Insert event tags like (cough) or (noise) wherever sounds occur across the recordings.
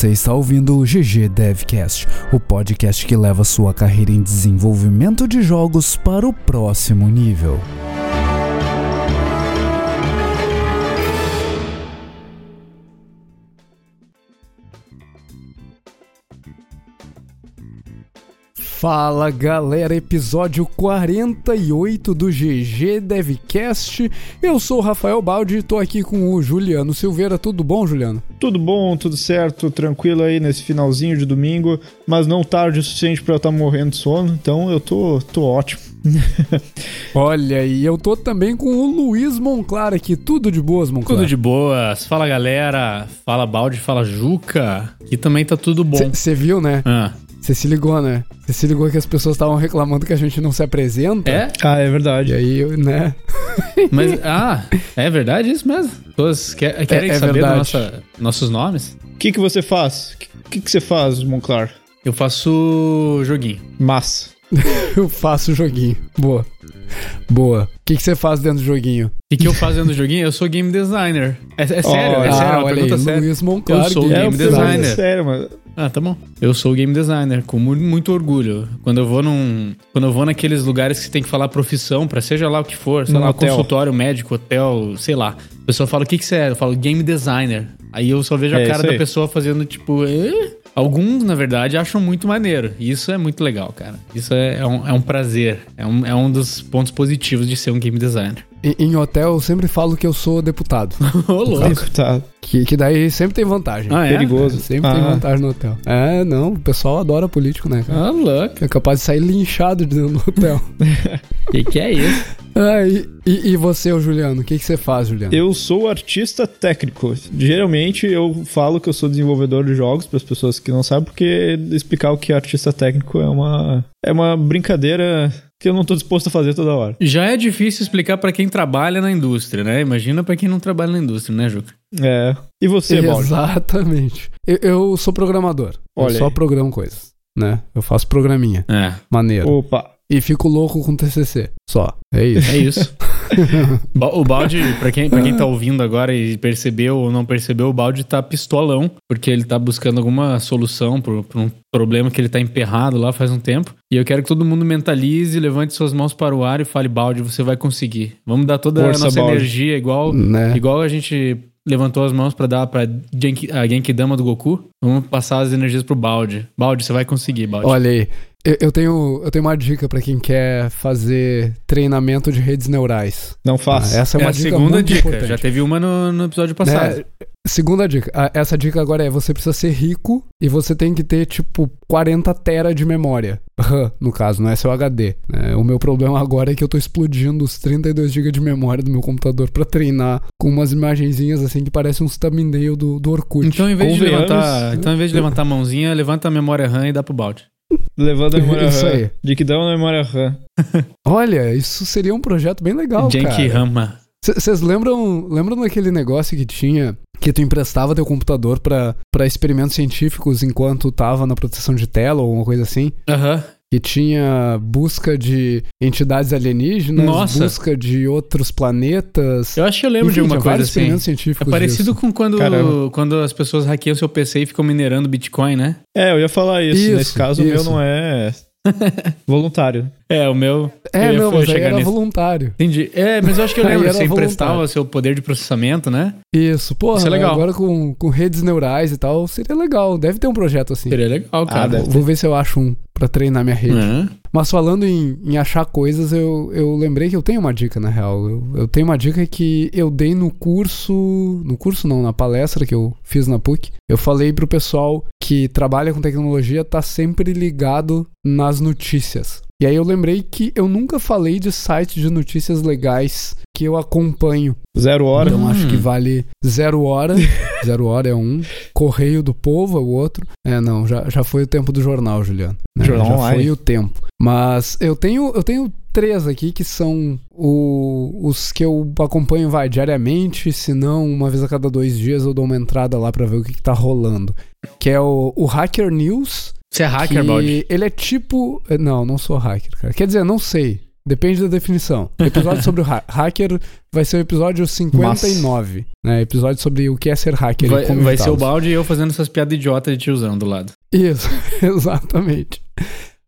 Você está ouvindo o GG Devcast, o podcast que leva sua carreira em desenvolvimento de jogos para o próximo nível. Fala galera, episódio 48 do GG Devcast. Eu sou o Rafael Baldi e tô aqui com o Juliano Silveira. Tudo bom, Juliano? Tudo bom, tudo certo, tranquilo aí nesse finalzinho de domingo, mas não tarde o suficiente para eu estar tá morrendo de sono, então eu tô, tô ótimo. (laughs) Olha, e eu tô também com o Luiz Monclar aqui. Tudo de boas, Monclar? Tudo de boas. Fala galera, fala Balde, fala Juca. Aqui também tá tudo bom. Você viu, né? Ah. Você se ligou, né? Você se ligou que as pessoas estavam reclamando que a gente não se apresenta? É? Ah, é verdade. E aí, né? (laughs) Mas, ah, é verdade isso mesmo? Todos quer, querem É- é saber verdade. nossa, nossos nomes? O que, que você faz? O que, que você faz, Monclar? Eu faço joguinho. Massa. (laughs) Eu faço joguinho. Boa. Boa. O que, que você faz dentro do joguinho? O que, que eu faço dentro do joguinho? Eu sou game designer. É, é sério, Oh, é ah, sério, é uma olha pergunta aí, séria. Luiz Monclar, Eu sou game eu fiz designer. nada sério, mano. Ah, tá bom. Eu sou game designer, com mu- muito orgulho. Quando eu vou num. Quando eu vou naqueles lugares que você tem que falar profissão, pra seja lá o que for, sei Num lá, hotel. consultório, médico, hotel, sei lá. A pessoa fala, o que, que você é? Eu falo, game designer. Aí eu só vejo a É cara da aí. pessoa fazendo, tipo, "Hã?" Alguns, na verdade, acham muito maneiro. E isso é muito legal, cara. Isso é, é um, é um prazer. É um, é um dos pontos positivos de ser um game designer. Em, em hotel, eu sempre falo que eu sou deputado. (laughs) Ô, louco. Tá que, que daí sempre tem vantagem. Ah, é? perigoso. Sempre tem Ah. vantagem no hotel. É, não, o pessoal adora político, né, cara? Ah, louco. É capaz de sair linchado de dentro do hotel. O (laughs) que, que é isso? (laughs) ah, e, e, e você, Juliano? O que, que você faz, Juliano? Eu sou artista técnico. Geralmente eu falo que eu sou desenvolvedor de jogos para as pessoas que não sabem, porque explicar o que é artista técnico é uma é uma brincadeira que eu não tô disposto a fazer toda hora. Já é difícil explicar pra quem trabalha na indústria, né? Imagina pra quem não trabalha na indústria, né, Juca? É. E você, Baldi? Exatamente. Eu, eu sou programador. Olha eu só aí. programo coisas, né? Eu faço programinha. É, Maneiro. Opa. E fico louco com TCC. Só. É isso. é isso. (laughs) O balde, pra quem, pra quem tá ouvindo agora e percebeu ou não percebeu, o balde tá pistolão, porque ele tá buscando alguma solução pra um problema que ele tá emperrado lá faz um tempo. E eu quero que todo mundo mentalize, levante suas mãos para o ar e fale, balde, você vai conseguir. Vamos dar toda Força, a nossa Baldi. energia igual, né? igual a gente levantou as mãos pra dar pra Genki, a Genkidama do Goku. Vamos passar as energias pro balde. Balde, você vai conseguir, balde. Olha aí. Eu, tenho, eu tenho uma dica pra quem quer fazer treinamento de redes neurais. Não Ah, faça. essa é é uma a dica segunda muito dica. importante. Já teve uma no, no episódio passado. Né? Segunda dica. Ah, Essa dica agora é: você precisa ser rico e você tem que ter, tipo, 40 tera de memória. RAM, no caso, não é seu HD. né? O meu problema agora é que eu tô explodindo os 32 GB de memória do meu computador pra treinar com umas imagenzinhas assim que parecem uns thumbnail do, do Orkut. Então, em vez de Convenhamos, levantar, então, em vez de levantar a mãozinha, levanta a memória RAM e dá pro balde. Levando a (laughs) memória Isso RAM. aí. De que dá uma memória RAM. Olha, isso seria um projeto bem legal, Genki cara. Rama. Vocês lembram, lembram daquele negócio que tinha que tu emprestava teu computador pra pra experimentos científicos enquanto tava na proteção de tela ou alguma coisa assim? Aham. Que tinha busca de entidades alienígenas, Nossa. busca de outros planetas. Eu acho que eu lembro Enfim, de tinha alguma coisa vários assim. experimentos É científicos parecido disso. com quando, Caramba. quando as pessoas hackeiam seu PC e ficam minerando Bitcoin, né? É, eu ia falar isso. Isso, Nesse caso, o meu isso. não é (laughs) voluntário. É, o meu. É, eu ia- não, eu ia mas aí chegar era nisso. voluntário. Entendi. É, mas eu acho que eu (laughs) lembro. era Você emprestava seu poder de processamento, né? Isso, porra, Isso é legal. agora com, com redes neurais e tal, seria legal. Deve ter um projeto assim. Seria legal, cara. deve Vou ver se eu acho um pra treinar minha rede. Aham. Mas falando em, em achar coisas, eu, eu lembrei que eu tenho uma dica, na real. Eu, eu tenho uma dica que eu dei no curso. No curso não, na palestra que eu fiz na PUC. Eu falei pro pessoal que trabalha com tecnologia tá sempre ligado nas notícias. E aí eu lembrei que eu nunca falei de sites de notícias legais que eu acompanho. Zero hora. Então acho Hum. que vale zero hora. (laughs) zero hora é um. Correio do Povo é o outro. É, não, já, já foi o tempo do jornal, Juliano. né? Jornal já Online. foi o tempo. Mas eu tenho, eu tenho três aqui que são o- os que eu acompanho, vai, diariamente. Se não, uma vez a cada dois dias eu dou uma entrada lá pra ver o que, que tá rolando. Que é o, o Hacker News. Você é hacker, que balde? Ele é tipo. Não, não sou hacker, cara. Quer dizer, não sei. Depende da definição. Episódio sobre o ha hacker vai ser o episódio 59. Né? Episódio sobre o que é ser hacker. Vai, vai ser o balde e eu fazendo essas piadas idiotas de tiozão do lado. Isso, (laughs) exatamente.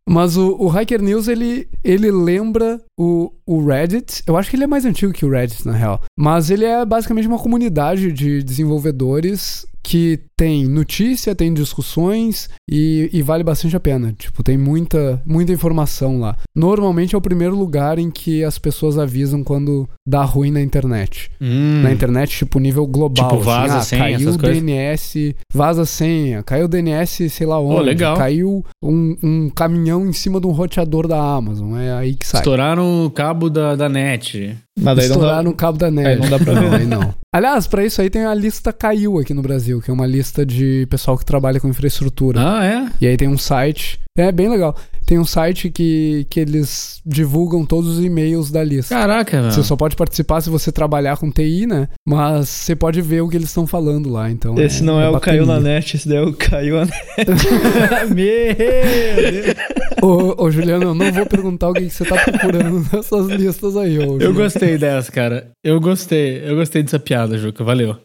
Mas o, o Hacker News, ele, ele lembra o, o Reddit. Eu acho que ele é mais antigo que o Reddit, na real. Mas ele é basicamente uma comunidade de desenvolvedores que tem notícia, tem discussões e, e, vale bastante a pena. Tipo, tem muita, muita informação lá. Normalmente é o primeiro lugar em que as pessoas avisam quando dá ruim na internet. Hum. Na internet, tipo, nível global. Tipo, vaza assim, ah, senha, caiu o DNS, vaza senha, caiu o DNS, sei lá onde. Oh, legal. Caiu um, um, caminhão em cima de um roteador da Amazon. É aí que sai. Estouraram o cabo da, da net. Mas daí Estouraram o cabo da net. Aí não dá pra (laughs) ver. Não, aí não. Aliás, pra isso aí tem a lista Caiu aqui no Brasil, que é uma lista de pessoal que trabalha com infraestrutura. Ah, é? E aí tem um site. É bem legal. Tem um site que, que eles divulgam todos os e-mails da lista. Caraca, mano. Você só pode participar se você trabalhar com TI, né? Mas você pode ver o que eles estão falando lá, então. Esse é, não é, é o Caiu na Net, esse daí é o Caiu na Net. (laughs) Meu Deus. Ô, ô, Juliano, eu não vou perguntar o que você tá procurando (laughs) nessas listas aí, ô. Eu gostei dessa, cara. Eu gostei. Eu gostei dessa piada, Juca. Valeu.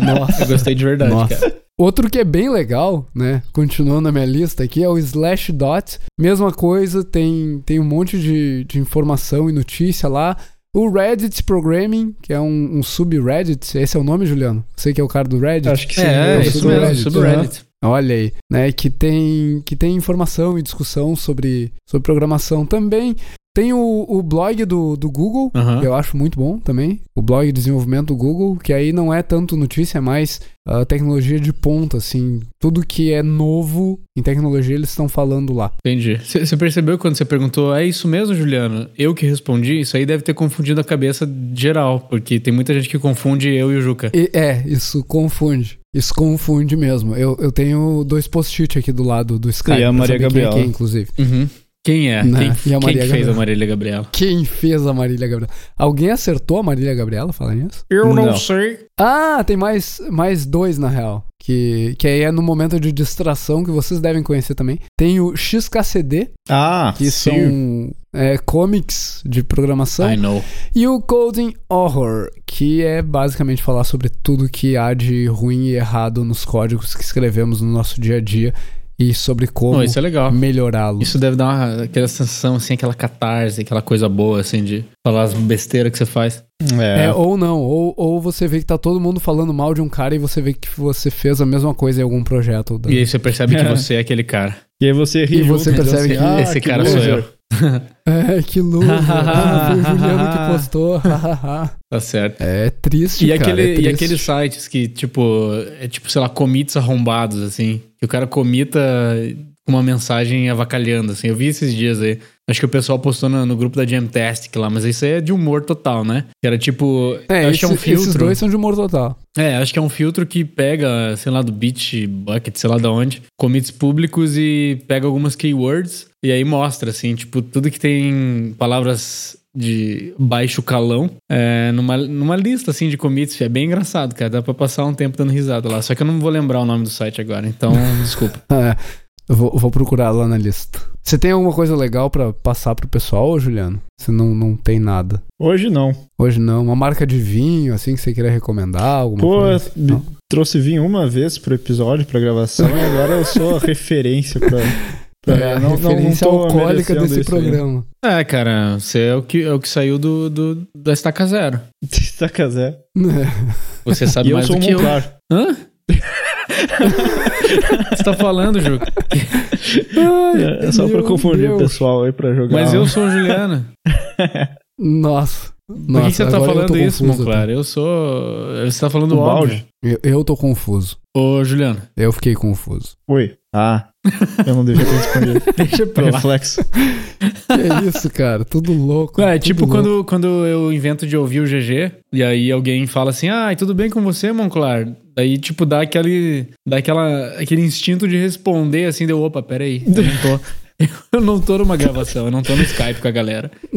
Nossa. Eu gostei de verdade, Nossa. cara. Outro que é bem legal, né? Continuando na minha lista aqui, é o Slashdot. Mesma coisa, tem, tem um monte de, de informação e notícia lá. O Reddit Programming, que é um, um subreddit. Esse é o nome, Juliano? Você que é o cara do Reddit? Acho que sim. É, é, isso subreddit, mesmo, subreddit. Olha aí, né? Que tem, que tem informação e discussão sobre, sobre programação também. Tem o, o blog do, do Google, Aham. que eu acho muito bom também. O blog de desenvolvimento do Google, que aí não é tanto notícia, é mais ah, tecnologia de ponta, assim. Tudo que é novo em tecnologia eles estão falando lá. Entendi. Você percebeu quando você perguntou, é isso mesmo, Juliano? Eu que respondi, isso aí deve ter confundido a cabeça geral, porque tem muita gente que confunde eu e o Juca. E, é, isso confunde. Isso confunde mesmo. Eu, eu tenho dois post-it aqui do lado do Skype. E a Maria é Gabriela. quem, inclusive. Uhum. Quem é? Né? Quem, E a quem que fez Gabriela? a Marília Gabriela? Quem fez a Marília Gabriela? Alguém acertou a Marília Gabriela? Fala nisso? Eu não sei. Ah, tem mais, mais dois na real. Que, que aí é no momento de distração que vocês devem conhecer também. Tem o XKCD, Ah, que sim. são é, comics de programação. I know. E o Coding Horror, que é basicamente falar sobre tudo que há de ruim e errado nos códigos que escrevemos no nosso dia a dia e sobre como é legal. melhorá-los. Isso deve dar uma, aquela sensação, assim, aquela catarse, aquela coisa boa, assim, de falar as besteiras que você faz. É. É, ou não, ou, ou você vê que tá todo mundo falando mal de um cara e você vê que você fez a mesma coisa em algum projeto. da- E aí você percebe que (laughs) você é aquele cara. E aí você ri E você junto, percebe então, assim, que ah, esse que cara sou loser. eu. (laughs) É, que loser. (laughs) ah, foi o Juliano que postou. (laughs) Tá certo. é triste, E, cara, aquele, é e triste. aqueles sites que, tipo, é tipo, sei lá, commits arrombados, assim. Que o cara comita com uma mensagem avacalhando, assim. Eu vi esses dias aí. Acho que o pessoal postou no, no grupo da Jamtastic lá, mas isso aí é de humor total, né? Que era tipo. É, acho esse- que é um filtro. esses dois são de humor total. É, acho que é um filtro que pega, sei lá, do Bitbucket, sei lá de onde, commits públicos e pega algumas keywords e aí mostra, assim, tipo, tudo que tem palavras de baixo calão é, numa, numa lista, assim, de commits. É bem engraçado, cara. Dá pra passar um tempo dando risada lá. Só que eu não vou lembrar o nome do site agora, então (laughs) desculpa. É, eu vou, vou procurar lá na lista. Você tem alguma coisa legal pra passar pro pessoal, Juliano? Você não, não tem nada. Hoje não. Hoje não. Uma marca de vinho, assim, que você queria recomendar? Alguma Pô, coisa? Não? trouxe vinho uma vez pro episódio, pra gravação, e agora eu sou a (laughs) referência pra. pra É a não, não, não referência tô alcoólica desse isso aí. programa. É, cara, você é o que, é o que saiu do, do, da Estaca Zero. (laughs) Estaca Zé. (laughs) Você sabe E eu mais sou do um que eu. Monclar. Hã? (laughs) você tá falando, Juca? É, é só pra confundir o pessoal aí pra jogar. Mas eu sou o Juliano. Nossa. Por que, Nossa, que você tá falando isso, confuso Monclar? Eu sou. Você tá falando O óbvio. balde. Eu, eu tô confuso. Ô, Juliano, Eu fiquei confuso. Oi. Ah, eu não devia ter respondido. deixa pra lá. Reflexo. Que isso, cara? Tudo louco. É, tudo tipo louco. quando, quando eu invento de ouvir o GG, e aí alguém fala assim, ah, tudo bem com você, Monclar? Daí, tipo, dá aquele, dá aquela, aquele instinto de responder, assim, deu, opa, peraí, eu não tô... (laughs) Eu não tô numa gravação, eu não tô no Skype com a galera. (laughs)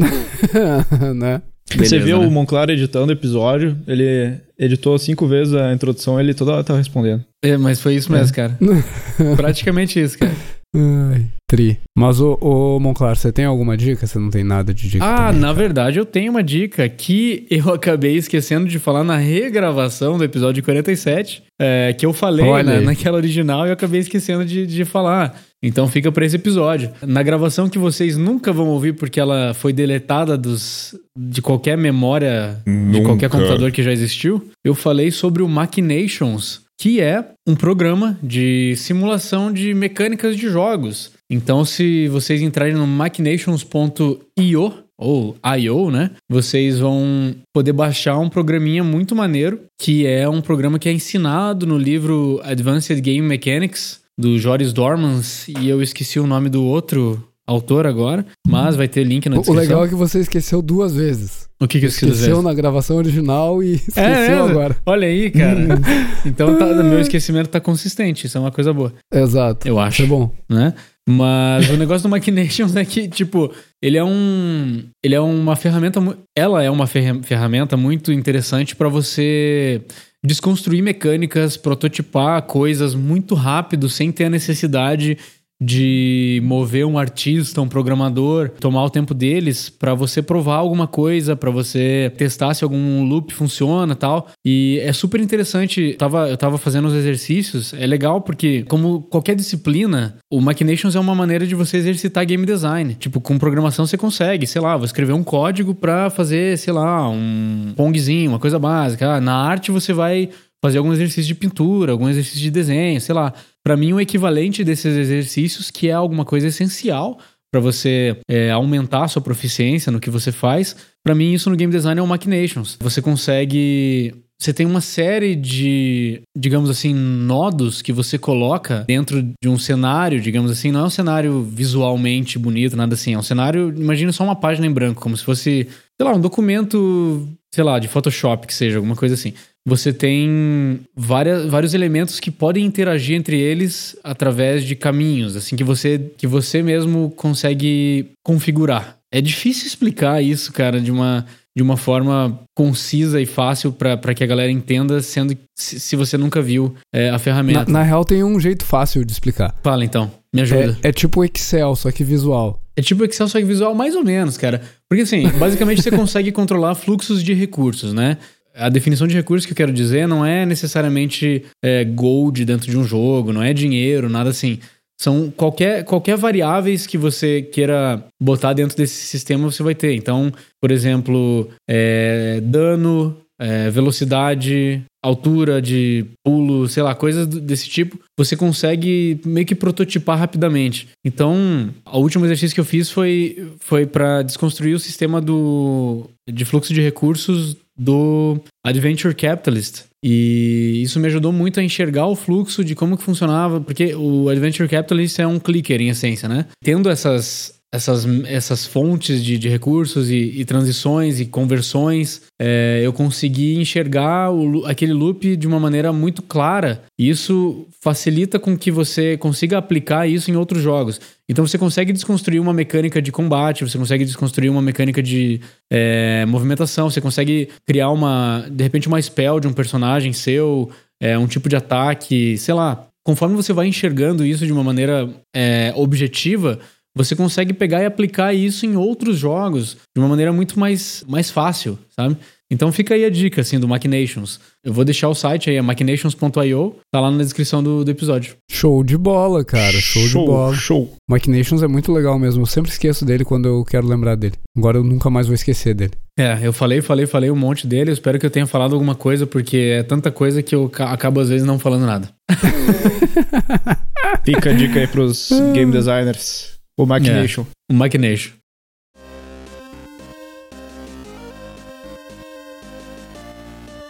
né? Você Beleza, viu né? o Monclar editando o episódio, ele editou cinco vezes a introdução, ele toda hora tá respondendo. É, mas foi isso mesmo, cara. (laughs) Praticamente isso, cara. Ai, tri. Mas, ô, ô Monclar, você tem alguma dica? Você não tem nada de dica? Ah, também, na cara? verdade eu tenho uma dica que eu acabei esquecendo de falar na regravação do episódio 47, é, que eu falei né, naquela original e eu acabei esquecendo de, de falar. Então fica pra esse episódio. Na gravação que vocês nunca vão ouvir porque ela foi deletada dos, de qualquer memória de Nunca. qualquer computador que já existiu, eu falei sobre o Machinations, que é um programa de simulação de mecânicas de jogos. Então, se vocês entrarem no machinations.io ou IO, né? Vocês vão poder baixar um programinha muito maneiro, que é um programa que é ensinado no livro Advanced Game Mechanics do Joris Dormans, e eu esqueci o nome do outro autor agora, mas vai ter link na O- O descrição. legal é que você esqueceu duas vezes. O que, que eu esqueci? Esqueceu na gravação original e (laughs) esqueceu É, é, agora. Olha aí, cara. (laughs) então tá, meu esquecimento tá consistente, isso é uma coisa boa, Exato. eu Isso acho, é bom. né? Mas o negócio do Machinations é que, tipo, ele é um. Ele é uma ferramenta. Ela é uma ferra- ferramenta muito interessante pra você desconstruir mecânicas, prototipar coisas muito rápido, sem ter a necessidade de mover um artista, um programador, tomar o tempo deles pra você provar alguma coisa, pra você testar se algum loop funciona, tal. E é super interessante. Tava, eu tava fazendo os exercícios, é legal porque como qualquer disciplina, o Machinations é uma maneira de você exercitar game design. Tipo, com programação você consegue, sei lá, vou escrever um código pra fazer, sei lá, um pongzinho, uma coisa básica. Ah, na arte você vai fazer algum exercício de pintura, algum exercício de desenho, sei lá. Pra mim, o equivalente desses exercícios, que é alguma coisa essencial pra você é, aumentar a sua proficiência no que você faz, Pra mim isso no game design é o Machinations. Você consegue você tem uma série de, digamos assim, nodos que você coloca dentro de um cenário, digamos assim, não é um cenário visualmente bonito, nada assim, é um cenário, imagina só uma página em branco, como se fosse, sei lá, um documento, sei lá, de Photoshop que seja, alguma coisa assim. Você tem várias, vários elementos que podem interagir entre eles através de caminhos, assim que você que você mesmo consegue configurar. É difícil explicar isso, cara, de uma de uma forma concisa e fácil para que a galera entenda, sendo se, se você nunca viu é, a Na, ferramenta. na real, tem um jeito fácil de explicar. Fala então, me ajuda. É, é tipo Excel, só que visual. É tipo Excel só que visual mais ou menos, cara. Porque assim, basicamente você (laughs) consegue controlar fluxos de recursos, né? A definição de recursos que eu quero dizer não é necessariamente é, gold dentro de um jogo, não é dinheiro, nada assim. São qualquer, qualquer variáveis que você queira botar dentro desse sistema você vai ter. Então, por exemplo, é, dano, é, velocidade, altura de pulo, sei lá, coisas desse tipo, você consegue meio que prototipar rapidamente. Então, o último exercício que eu fiz foi, foi para desconstruir o sistema do, de fluxo de recursos do Adventure Capitalist. E isso me ajudou muito a enxergar o fluxo de como que funcionava, porque o Adventure Capitalist é um clicker em essência, né? Tendo essas essas, essas fontes de, de recursos e, e transições e conversões, é, eu consegui enxergar o aquele loop de uma maneira muito clara. E isso facilita com que você consiga aplicar isso em outros jogos. Então você consegue desconstruir uma mecânica de combate, você consegue desconstruir uma mecânica de é, movimentação, você consegue criar uma, de repente, uma spell de um personagem seu, é, um tipo de ataque, sei lá. Conforme você vai enxergando isso de uma maneira é, objetiva, você consegue pegar e aplicar isso em outros jogos de uma maneira muito mais, mais fácil, sabe? Então fica aí a dica, assim, do Machinations. Eu vou deixar o site aí, é machinations.io, tá lá na descrição do, do episódio. Show de bola, cara. Show, de bola. Show. Machinations é muito legal mesmo. Eu sempre esqueço dele quando eu quero lembrar dele. Agora eu nunca mais vou esquecer dele. É, eu falei, falei, falei um monte dele. Eu espero que eu tenha falado alguma coisa, porque é tanta coisa que eu ca- acabo às vezes não falando nada. (laughs) Fica a dica aí pros game designers. O Machination. O Machination.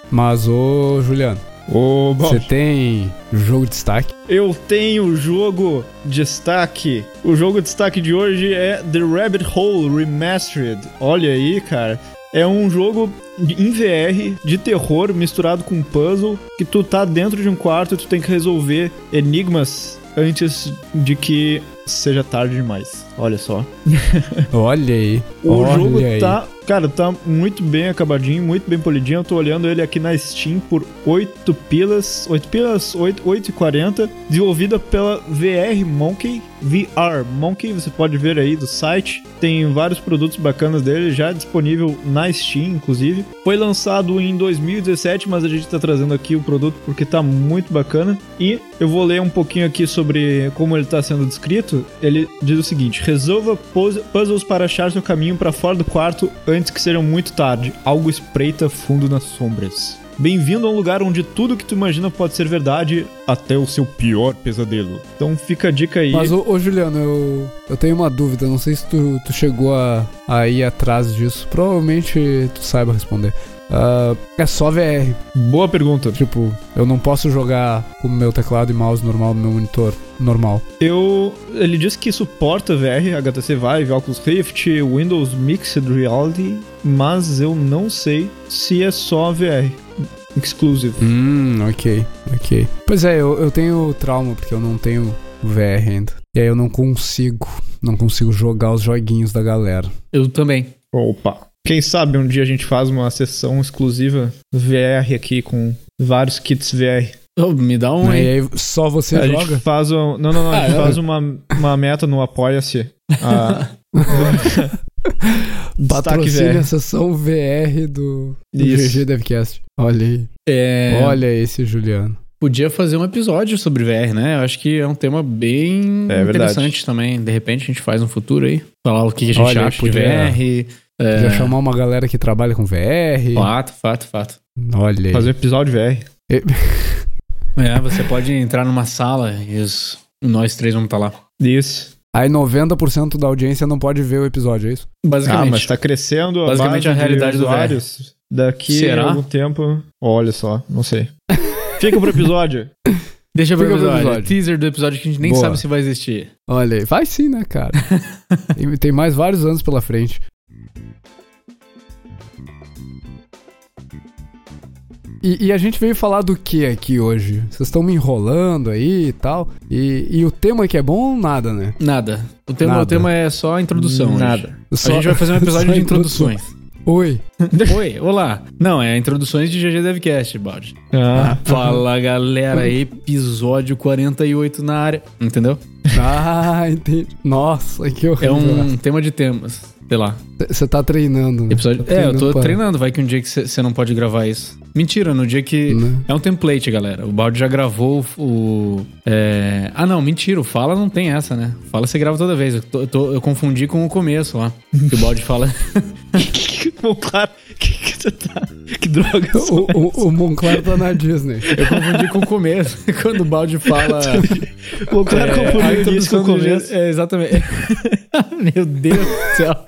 Mas, ô, Juliano, Ô, você tem jogo de destaque? eu tenho jogo destaque. O jogo destaque de hoje é The Rabbit Hole Remastered. Olha aí, cara. É um jogo de- em VR de terror misturado com puzzle que tu tá dentro de um quarto e tu tem que resolver enigmas antes de que seja tarde demais. Olha só. (laughs) (laughs) Olha aí. O olha jogo aí. tá. Cara, tá muito bem acabadinho, muito bem polidinho. Eu tô olhando ele aqui na Steam por 8 pilas, 8 pilas, 8, 8,40. Desenvolvida pela VR Monkey, VR Monkey, você pode ver aí do site. Tem vários produtos bacanas dele, já disponível na Steam, inclusive. Foi lançado em 2017, mas a gente tá trazendo aqui o produto porque tá muito bacana. E eu vou ler um pouquinho aqui sobre como ele tá sendo descrito. Ele diz o seguinte: resolva puzzles para achar seu caminho para fora do quarto antes que seja muito tarde. Algo espreita fundo nas sombras. Bem-vindo a um lugar onde tudo que tu imagina pode ser verdade, até o seu pior pesadelo. Então fica a dica aí. Mas, ô, ô Juliano, eu, eu tenho uma dúvida. Não sei se tu, tu chegou a, a ir atrás disso. Provavelmente tu saiba responder. Uh, é só VR. Boa pergunta. Tipo, eu não posso jogar com o meu teclado e mouse normal no meu monitor normal. Eu. Ele diz que suporta VR, HTC Vive, Oculus Rift, Windows Mixed Reality, mas eu não sei se é só VR. Exclusive. Hum, ok, ok. Pois é, eu, eu tenho trauma porque eu não tenho VR ainda. E aí eu não consigo, não consigo jogar os joguinhos da galera. Eu também. Opa. Quem sabe um dia a gente faz uma sessão exclusiva VR aqui com vários kits VR. Oh, me dá um. E aí só você a joga? gente faz um, não, não, não. A gente ah, faz uma, uma meta no Apoia-se. (laughs) Ah, Patrocínio a sessão VR do, do GG Devcast. Olha aí. É... Olha esse Juliano. Podia fazer um episódio sobre VR, né? Eu acho que é um tema bem é interessante também. De repente a gente faz um futuro aí. Falar o que a gente Olha, acha podia, de VR. É... chamar uma galera que trabalha com VR. Fato, fato, fato. Olha aí. Fazer um episódio VR. (laughs) é, você pode entrar numa sala e os... nós três vamos estar lá. Isso. Aí 90% da audiência não pode ver o episódio, é isso? Basicamente. Ah, mas tá crescendo a Basicamente a realidade do usuários. Daqui Será? a algum tempo. Olha só, não sei. (laughs) Fica pro episódio. Deixa pro episódio. episódio. Teaser do episódio que a gente nem Boa. sabe se vai existir. Olha aí. Vai sim, né, cara? (laughs) tem mais vários anos pela frente. E, e, a gente veio falar do que aqui hoje? Vocês estão me enrolando aí e tal. E, e, o tema que é bom, nada, né? Nada. O tema, nada. O tema é só a introdução. Nada. Só, a gente vai fazer um (laughs) episódio de introduções. Oi. (laughs) Oi, olá. Não, é introduções de GG Devcast, Baldi. Ah. (laughs) Fala, galera. Episódio 48 na área. Entendeu? Ah, entendi. Nossa, que horrível. É um tema de temas. Sei lá. Você tá treinando, né? Episódio... Tá é, eu tô treinando. Vai que um dia que você não pode gravar isso. Mentira, no dia que. Né? É um template, galera. O Balde já gravou o. É... Ah, não, mentira. O Fala não tem essa, né? Fala você grava toda vez. Eu, tô, eu, tô, eu confundi com o começo lá. que o Balde fala. (laughs) Que você (laughs) tá. Que droga. O, o, o Monclar tá na Disney. Eu confundi com o começo. (laughs) Quando o Balde fala. o (laughs) Monclar é, confundiu isso com o começo. É, exatamente. Meu Deus do céu.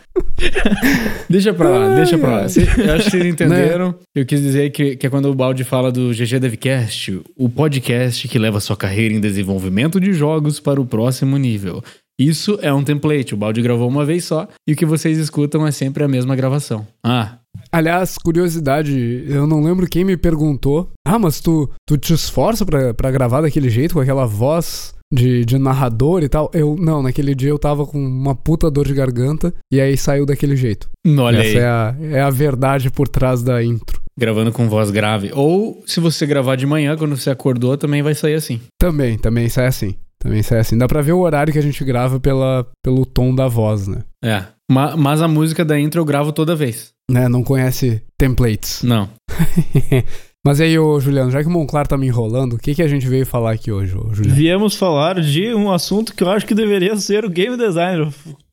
deixa pra lá, deixa pra lá. eu acho que vocês entenderam. Né? Eu quis dizer que, que é quando o Balde fala do GG Devcast, o podcast que leva sua carreira em desenvolvimento de jogos para o próximo nível. Isso é um template, o Balde gravou uma vez só e o que vocês escutam é sempre a mesma gravação. Ah. Aliás, curiosidade, eu não lembro quem me perguntou. Ah, mas tu, tu te esforça para gravar daquele jeito, com aquela voz de, de narrador e tal. Eu, não, naquele dia eu tava com uma puta dor de garganta e aí saiu daquele jeito. Olha Essa aí. É, a, é a verdade por trás da intro. Gravando com voz grave. Ou se você gravar de manhã, quando você acordou, também vai sair assim. Também, também sai assim. Também sai assim. Dá pra ver o horário que a gente grava pela, pelo tom da voz, né? É. Mas a música da intro eu gravo toda vez. Né? Não conhece templates. Não. (laughs) Mas aí, ô Juliano, já que o Monclar tá me enrolando, o que, que a gente veio falar aqui hoje, ô Juliano? Viemos falar de um assunto que eu acho que deveria ser o game designer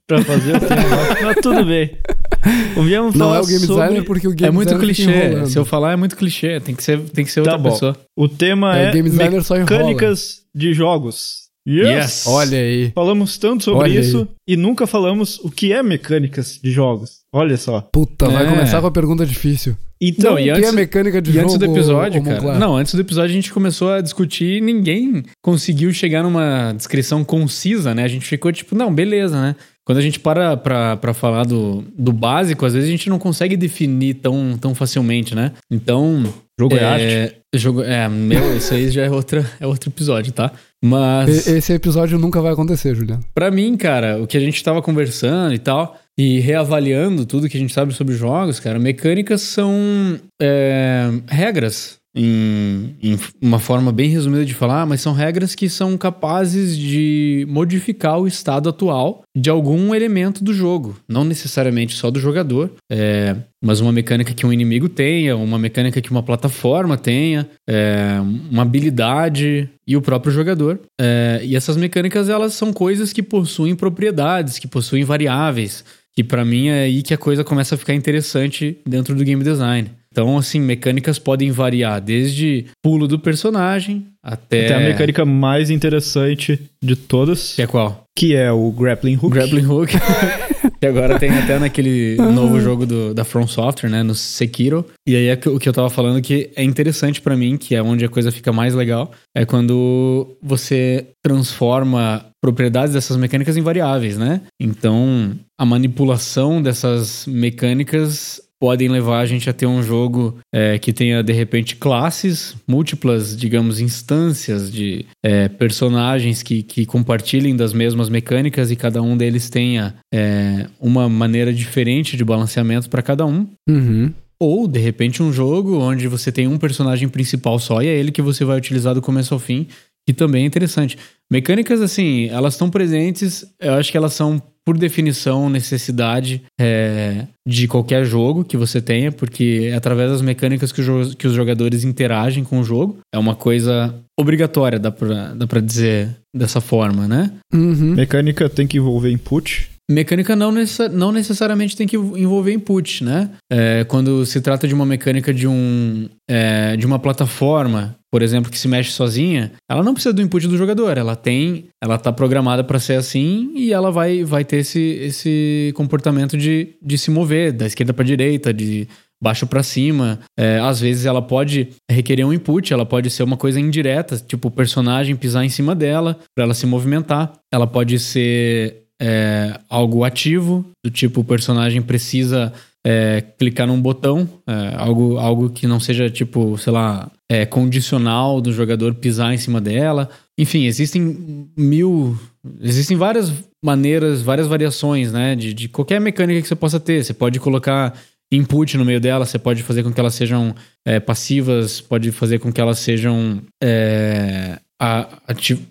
pra fazer o tema, mas tudo bem. (laughs) Viemos Não é o game sobre... designer porque o game É muito clichê. Se eu falar é muito clichê, tem que ser, tem que ser tá outra bom. pessoa. O tema é, é game designer mecânicas de jogos. Yes. yes. Olha aí. Falamos tanto sobre Olha isso aí. e nunca falamos o que é mecânicas de jogos. Olha só. Puta, é. vai começar com a pergunta difícil. Então, e o que é mecânica de e jogo? antes do episódio, cara. Claro? Não, antes do episódio a gente começou a discutir e ninguém conseguiu chegar numa descrição concisa, né? A gente ficou tipo, não, beleza, né? Quando a gente para pra, pra falar do, do básico, às vezes a gente não consegue definir tão, tão facilmente, né? Então. Jogo é, é arte. Jogo, é, meu, isso aí já é, outra, é outro episódio, tá? Mas. Esse episódio nunca vai acontecer, Juliano. Pra mim, cara, o que a gente tava conversando e tal, E reavaliando tudo que a gente sabe sobre jogos, cara, mecânicas são é, regras em, em, uma forma bem resumida de falar, mas são regras que são capazes de modificar o estado atual de algum elemento do jogo, não necessariamente só do jogador, é, mas uma mecânica que um inimigo tenha, uma mecânica que uma plataforma tenha, é, uma habilidade e o próprio jogador. É, e essas mecânicas elas são coisas que possuem propriedades, que possuem variáveis, que para mim é aí que a coisa começa a ficar interessante dentro do game design. Então, assim, mecânicas podem variar desde pulo do personagem até. Até a mecânica mais interessante de todas. Que é qual? Que é o Grappling Hook. Grappling Hook. (laughs) que agora tem até naquele novo jogo do, da From Software, né? No Sekiro. E aí é o que eu tava falando que é interessante para mim, que é onde a coisa fica mais legal, é quando você transforma propriedades dessas mecânicas em variáveis, né? Então, a manipulação dessas mecânicas podem levar a gente a ter um jogo é, que tenha, de repente, classes, múltiplas, digamos, instâncias de é, personagens que, que compartilhem das mesmas mecânicas e cada um deles tenha é, uma maneira diferente de balanceamento para cada um. Uhum. Ou, de repente, um jogo onde você tem um personagem principal só e é ele que você vai utilizar do começo ao fim, que também é interessante. Mecânicas, assim, elas estão presentes, eu acho que elas são por definição, necessidade é, de qualquer jogo que você tenha, porque é através das mecânicas que, que, os jogadores interagem com o jogo. É uma coisa obrigatória, dá pra, dá pra dizer dessa forma, né? Uhum. Mecânica tem que envolver input. Mecânica não, necess não necessariamente tem que envolver input, né? É, quando se trata de uma mecânica de, um, é, de uma plataforma, por exemplo, que se mexe sozinha, ela não precisa do input do jogador. Ela tem, ela tá programada para ser assim e ela vai, vai ter esse, esse comportamento de, de se mover da esquerda para direita, de baixo para cima. É, às vezes ela pode requerer um input, ela pode ser uma coisa indireta, tipo o personagem pisar em cima dela para ela se movimentar. Ela pode ser é, algo ativo, do tipo o personagem precisa é, clicar num botão, é, algo, algo que não seja tipo, sei lá, é, condicional do jogador pisar em cima dela. Enfim, existem mil. Existem várias maneiras, várias variações, né? De, de qualquer mecânica que você possa ter. Você pode colocar input no meio dela, você pode fazer com que elas sejam é, passivas, pode fazer com que elas sejam é,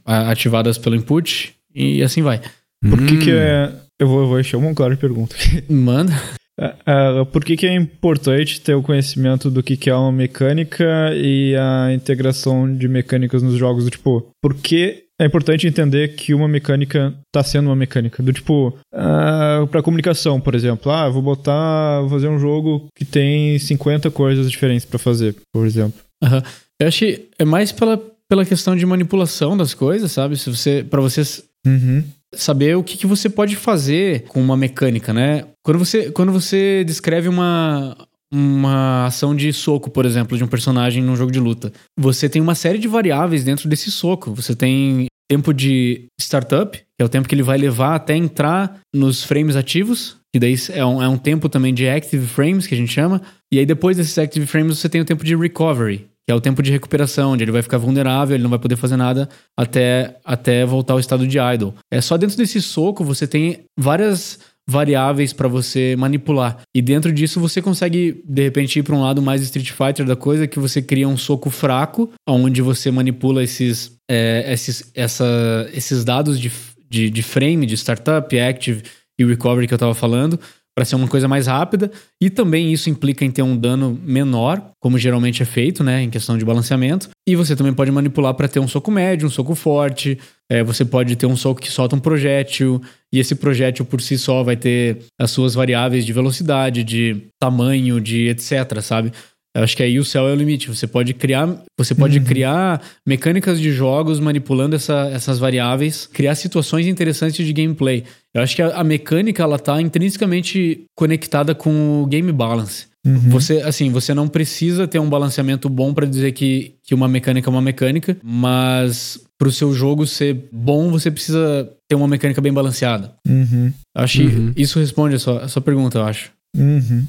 ativadas pelo input, e assim vai. Por que, hum. que é. Eu vou, eu vou encher uma clara pergunta. (laughs) Manda. Uh, por que, que é importante ter o conhecimento do que, que é uma mecânica e a integração de mecânicas nos jogos? Do tipo, por que é importante entender que uma mecânica está sendo uma mecânica? Do tipo, uh, para comunicação, por exemplo. Ah, vou botar, vou fazer um jogo que tem 50 coisas diferentes para fazer, por exemplo. Uhum. Eu acho que é mais pela, pela questão de manipulação das coisas, sabe? Se você, para vocês uhum saber o que, que você pode fazer com uma mecânica, né? Quando você, quando você descreve uma, uma ação de soco, por exemplo, de um personagem num jogo de luta, você tem uma série de variáveis dentro desse soco. Você tem tempo de startup, que é o tempo que ele vai levar até entrar nos frames ativos, que daí é um, é um tempo também de active frames, que a gente chama. E aí depois desses active frames você tem o tempo de recovery, que é o tempo de recuperação, onde ele vai ficar vulnerável, ele não vai poder fazer nada até, até voltar ao estado de idle. É só dentro desse soco você tem várias variáveis para você manipular. E dentro disso você consegue, de repente, ir para um lado mais Street Fighter da coisa, que você cria um soco fraco, onde você manipula esses, é, esses, essa, esses dados de, de, de frame, de startup, active e recovery que eu estava falando, para ser uma coisa mais rápida. E também isso implica em ter um dano menor, como geralmente é feito, né, em questão de balanceamento. E você também pode manipular para ter um soco médio, um soco forte. É, você pode ter um soco que solta um projétil, e esse projétil por si só vai ter as suas variáveis de velocidade, de tamanho, de etc, sabe? Eu acho que aí o céu é o limite. Você pode criar, você pode uhum. criar mecânicas de jogos manipulando essa, essas variáveis, criar situações interessantes de gameplay. Eu acho que a, a mecânica ela tá intrinsecamente conectada com o game balance. Uhum. Você, assim, você não precisa ter um balanceamento bom para dizer que, que uma mecânica é uma mecânica, mas para o seu jogo ser bom, você precisa ter uma mecânica bem balanceada. Uhum. Acho uhum. que isso responde a sua, a sua pergunta, eu acho. Uhum.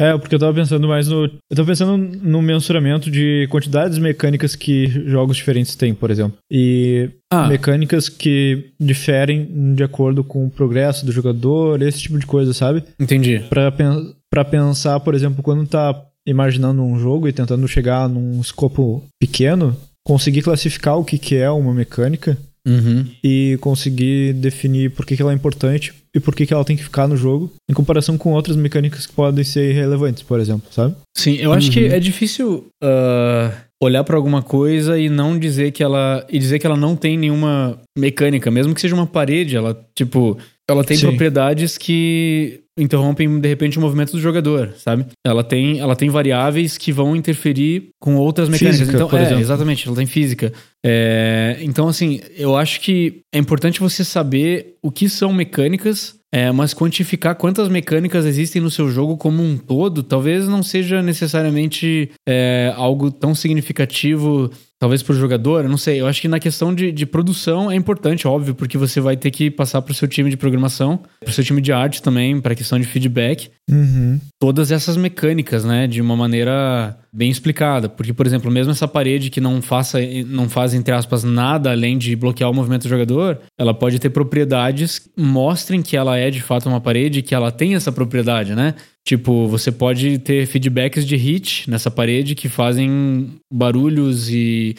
É, porque eu tava pensando mais no. Eu tava pensando no mensuramento de quantidades mecânicas que jogos diferentes têm, por exemplo. E ah. mecânicas que diferem de acordo com o progresso do jogador, esse tipo de coisa, sabe? Entendi. Pra, pra pensar, por exemplo, quando tá imaginando um jogo e tentando chegar num escopo pequeno, conseguir classificar o que, que é uma mecânica uhum. e conseguir definir por que, que ela é importante e por que, que ela tem que ficar no jogo, em comparação com outras mecânicas que podem ser irrelevantes, por exemplo, sabe? Sim, eu acho uhum. que é difícil uh, olhar para alguma coisa e não dizer que ela. e dizer que ela não tem nenhuma mecânica, mesmo que seja uma parede, ela, tipo, ela tem Sim. propriedades que interrompem de repente o movimento do jogador, sabe? Ela tem, ela tem variáveis que vão interferir com outras mecânicas. Física, então, por é, exemplo. exatamente, ela tem física. É, então, assim, eu acho que é importante você saber o que são mecânicas é, mas quantificar quantas mecânicas existem no seu jogo como um todo, talvez não seja necessariamente é, algo tão significativo Talvez para o jogador, não sei. Eu acho que na questão de, de produção é importante, óbvio, porque você vai ter que passar para o seu time de programação, para o seu time de arte também, para a questão de feedback. Uhum. Todas essas mecânicas, né, de uma maneira bem explicada. Porque, por exemplo, mesmo essa parede que não, faça, não faz, entre aspas, nada além de bloquear o movimento do jogador, ela pode ter propriedades que mostrem que ela é de fato uma parede, que ela tem essa propriedade, né? Tipo, você pode ter feedbacks de hit nessa parede que fazem barulhos e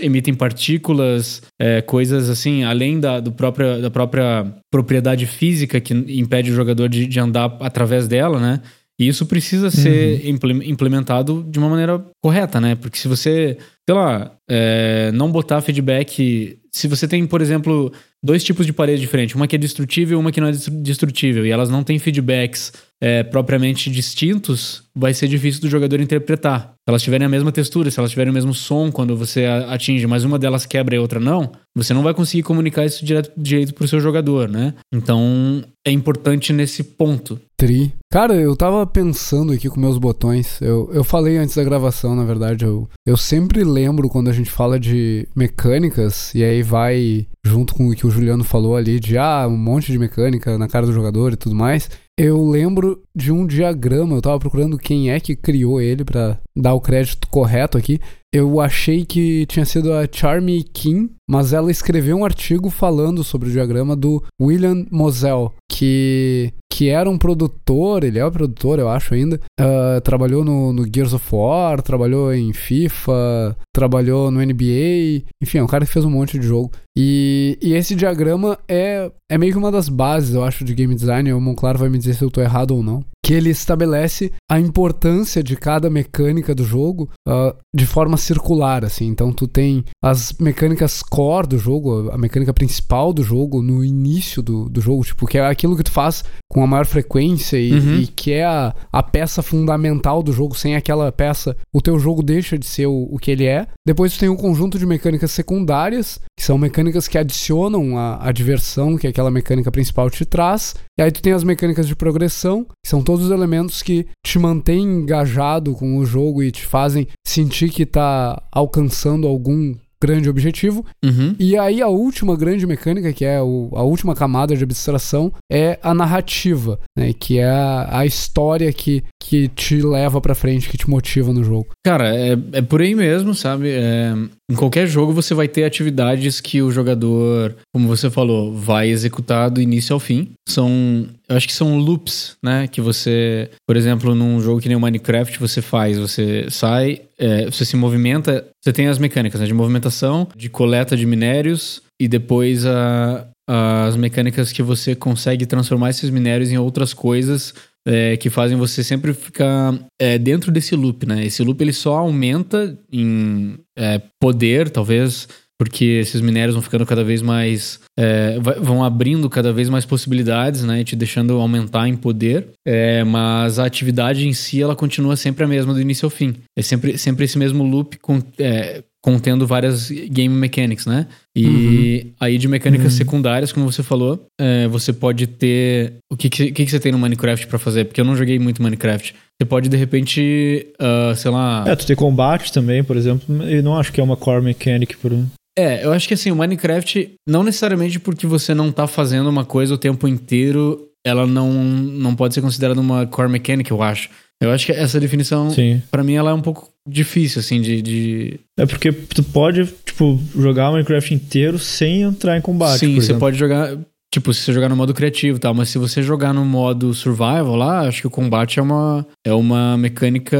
emitem partículas, é, coisas assim, além da, do própria, da própria propriedade física que impede o jogador de, de andar através dela, né? E isso precisa ser uhum. implementado de uma maneira correta, né? Porque se você, sei lá, é, não botar feedback. Se você tem, por exemplo, dois tipos de parede diferentes, uma que é destrutível e uma que não é destrutível, e elas não têm feedbacks é, propriamente distintos, vai ser difícil do jogador interpretar. Se elas tiverem a mesma textura, se elas tiverem o mesmo som quando você atinge, mas uma delas quebra e outra não, você não vai conseguir comunicar isso direto, direito pro seu jogador, né? Então é importante nesse ponto. Tri. Cara, eu tava pensando aqui com meus botões. Eu, eu falei antes da gravação, na verdade. Eu, eu sempre lembro quando a gente fala de mecânicas, e aí vai junto com o que o Juliano falou ali, de ah, um monte de mecânica na cara do jogador e tudo mais. Eu lembro de um diagrama, eu tava procurando quem é que criou ele para dar o crédito correto aqui. Eu achei que tinha sido a Charmy Kim, mas ela escreveu um artigo falando sobre o diagrama do William Moselle, que, que era um produtor, ele é um produtor, eu acho ainda. Uh, trabalhou no, no, Gears of War, trabalhou em FIFA, trabalhou no NBA, enfim, é um cara que fez um monte de jogo. E, e esse diagrama é, é meio que uma das bases, eu acho, de game design. O Monclar vai me dizer se eu tô errado ou não que ele estabelece a importância de cada mecânica do jogo uh, de forma circular, assim. Então tu tem as mecânicas core do jogo, a mecânica principal do jogo no início do, do jogo, tipo, que é aquilo que tu faz com a maior frequência e, uhum. e que é a, a peça fundamental do jogo. Sem aquela peça, o teu jogo deixa de ser o, o que ele é. Depois tu tem um conjunto de mecânicas secundárias, que são mecânicas que adicionam a, a diversão que aquela mecânica principal te traz. E aí tu tem as mecânicas de progressão, que são todos os elementos que te mantêm engajado com o jogo e te fazem sentir que tá alcançando algum grande objetivo. Uhum. E aí a última grande mecânica, que é o, a última camada de abstração, é a narrativa, né? Que é a, a história que, que te leva para frente, que te motiva no jogo. Cara, é, é por aí mesmo, sabe? É, em qualquer jogo você vai ter atividades que o jogador, como você falou, vai executar do início ao fim. São, eu acho que são loops, né? Que você, por exemplo, num jogo que nem o Minecraft, você faz, você sai, é, você se movimenta, você tem as mecânicas né, de movimentação, de coleta de minérios e depois a, as mecânicas que você consegue transformar esses minérios em outras coisas é, que fazem você sempre ficar é, dentro desse loop, né? Esse loop ele só aumenta em é, poder, talvez, porque esses minérios vão ficando cada vez mais. É, vão abrindo cada vez mais possibilidades, né? Te deixando aumentar em poder. É, mas a atividade em si, ela continua sempre a mesma do início ao fim. É sempre, sempre esse mesmo loop com, é, contendo várias game mechanics, né? E uhum. aí de mecânicas uhum. secundárias, como você falou, é, você pode ter. O que, que, que, você tem no Minecraft para fazer? Porque eu não joguei muito Minecraft. Você pode, de repente, uh, sei lá. É, tu tem combate também, por exemplo. Eu não acho que é uma core mechanic por. É, eu acho que assim, o Minecraft, não necessariamente porque você não tá fazendo uma coisa o tempo inteiro, ela não, não pode ser considerada uma core mechanic, eu acho. Eu acho que essa definição, pra mim, ela é um pouco difícil, assim, de. de... É porque tu pode, tipo, jogar o Minecraft inteiro sem entrar em combate. Sim, você exemplo. pode jogar. Tipo, se você jogar no modo criativo e tal, mas se você jogar no modo survival lá, acho que o combate é uma, é uma mecânica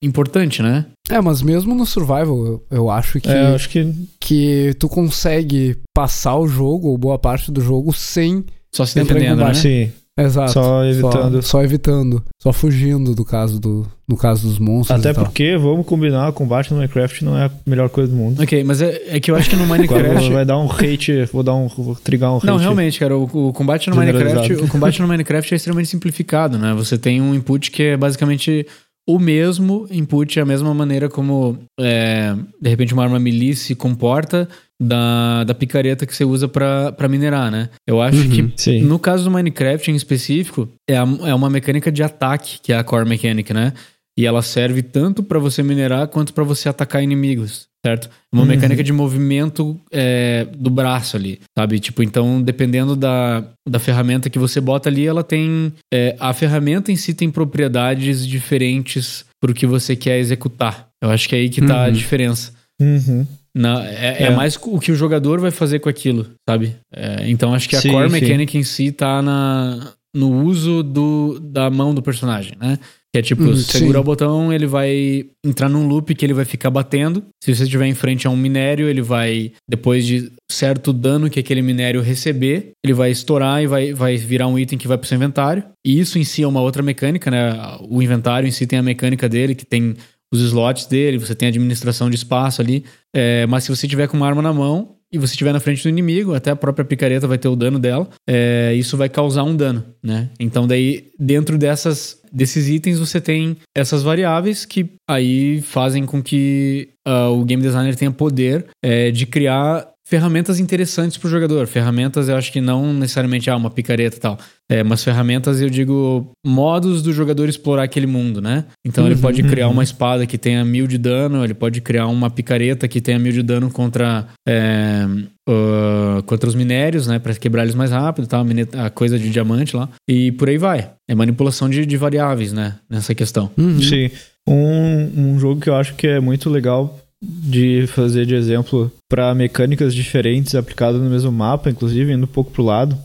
importante, né? É, mas mesmo no survival, eu, eu acho que, É, acho que. que tu consegue passar o jogo, ou boa parte do jogo, sem. Só se defendendo, né? Sim. Exato. Só evitando. Só, só evitando. Só fugindo do caso do. No caso dos monstros. Até e tal. porque, vamos combinar, combate no Minecraft não é a melhor coisa do mundo. Ok, mas é, é que eu acho que no (laughs) Minecraft. vai dar um hate, vou dar um. Vou trigar um hate. Não, realmente, cara, o, o combate no. Minecraft, o combate no Minecraft é extremamente simplificado, né? Você tem um input que é basicamente o mesmo input, a mesma maneira como é, de repente uma arma melee se comporta da, da picareta que você usa pra pra minerar, né? Eu acho Uhum, que Sim. no caso do Minecraft em específico, é, a- é uma mecânica de ataque, que é a core mechanic, né? E ela serve tanto pra você minerar quanto pra você atacar inimigos, certo? É Uma Uhum. mecânica de movimento é, do braço ali, sabe? Tipo, então, dependendo da, da ferramenta que você bota ali, ela tem. é, a ferramenta em si tem propriedades diferentes pro que você quer executar. Eu acho que é aí que tá a Uhum. diferença. Uhum. Na- é, é É. mais o que o jogador vai fazer com aquilo, sabe? É, então acho que a Sim, core mechanic em si tá na, no uso do, da mão do personagem, né? Que é tipo, Hum, se segurar o botão, ele vai entrar num loop que ele vai ficar batendo. Se você estiver em frente a um minério, ele vai, depois de certo dano que aquele minério receber, ele vai estourar e vai, vai virar um item que vai pro seu inventário. E isso em si é uma outra mecânica, né? O inventário em si tem a mecânica dele, que tem os slots dele, você tem administração de espaço ali. É, mas se você tiver com uma arma na mão e você estiver na frente do inimigo, até a própria picareta vai ter o dano dela, é, isso vai causar um dano, né? Então daí, dentro dessas, desses itens, você tem essas variáveis que aí fazem com que ah, o game designer tenha poder é, de criar ferramentas interessantes para o jogador. Ferramentas, eu acho que não necessariamente ah, uma picareta e tal. É, mas ferramentas, eu digo, modos do jogador explorar aquele mundo, né? Então ele Uhum, pode criar uhum. uma espada que tenha mil de dano, ele pode criar uma picareta que tenha mil de dano contra, é, ah, contra os minérios, né? Para quebrar eles mais rápido, tá? a coisa de diamante lá. E por aí vai. É manipulação de, de variáveis, né? Nessa questão. Uhum. Sim. Um, um jogo que eu acho que é muito legal de fazer de exemplo para mecânicas diferentes aplicadas no mesmo mapa, inclusive indo um pouco pro lado.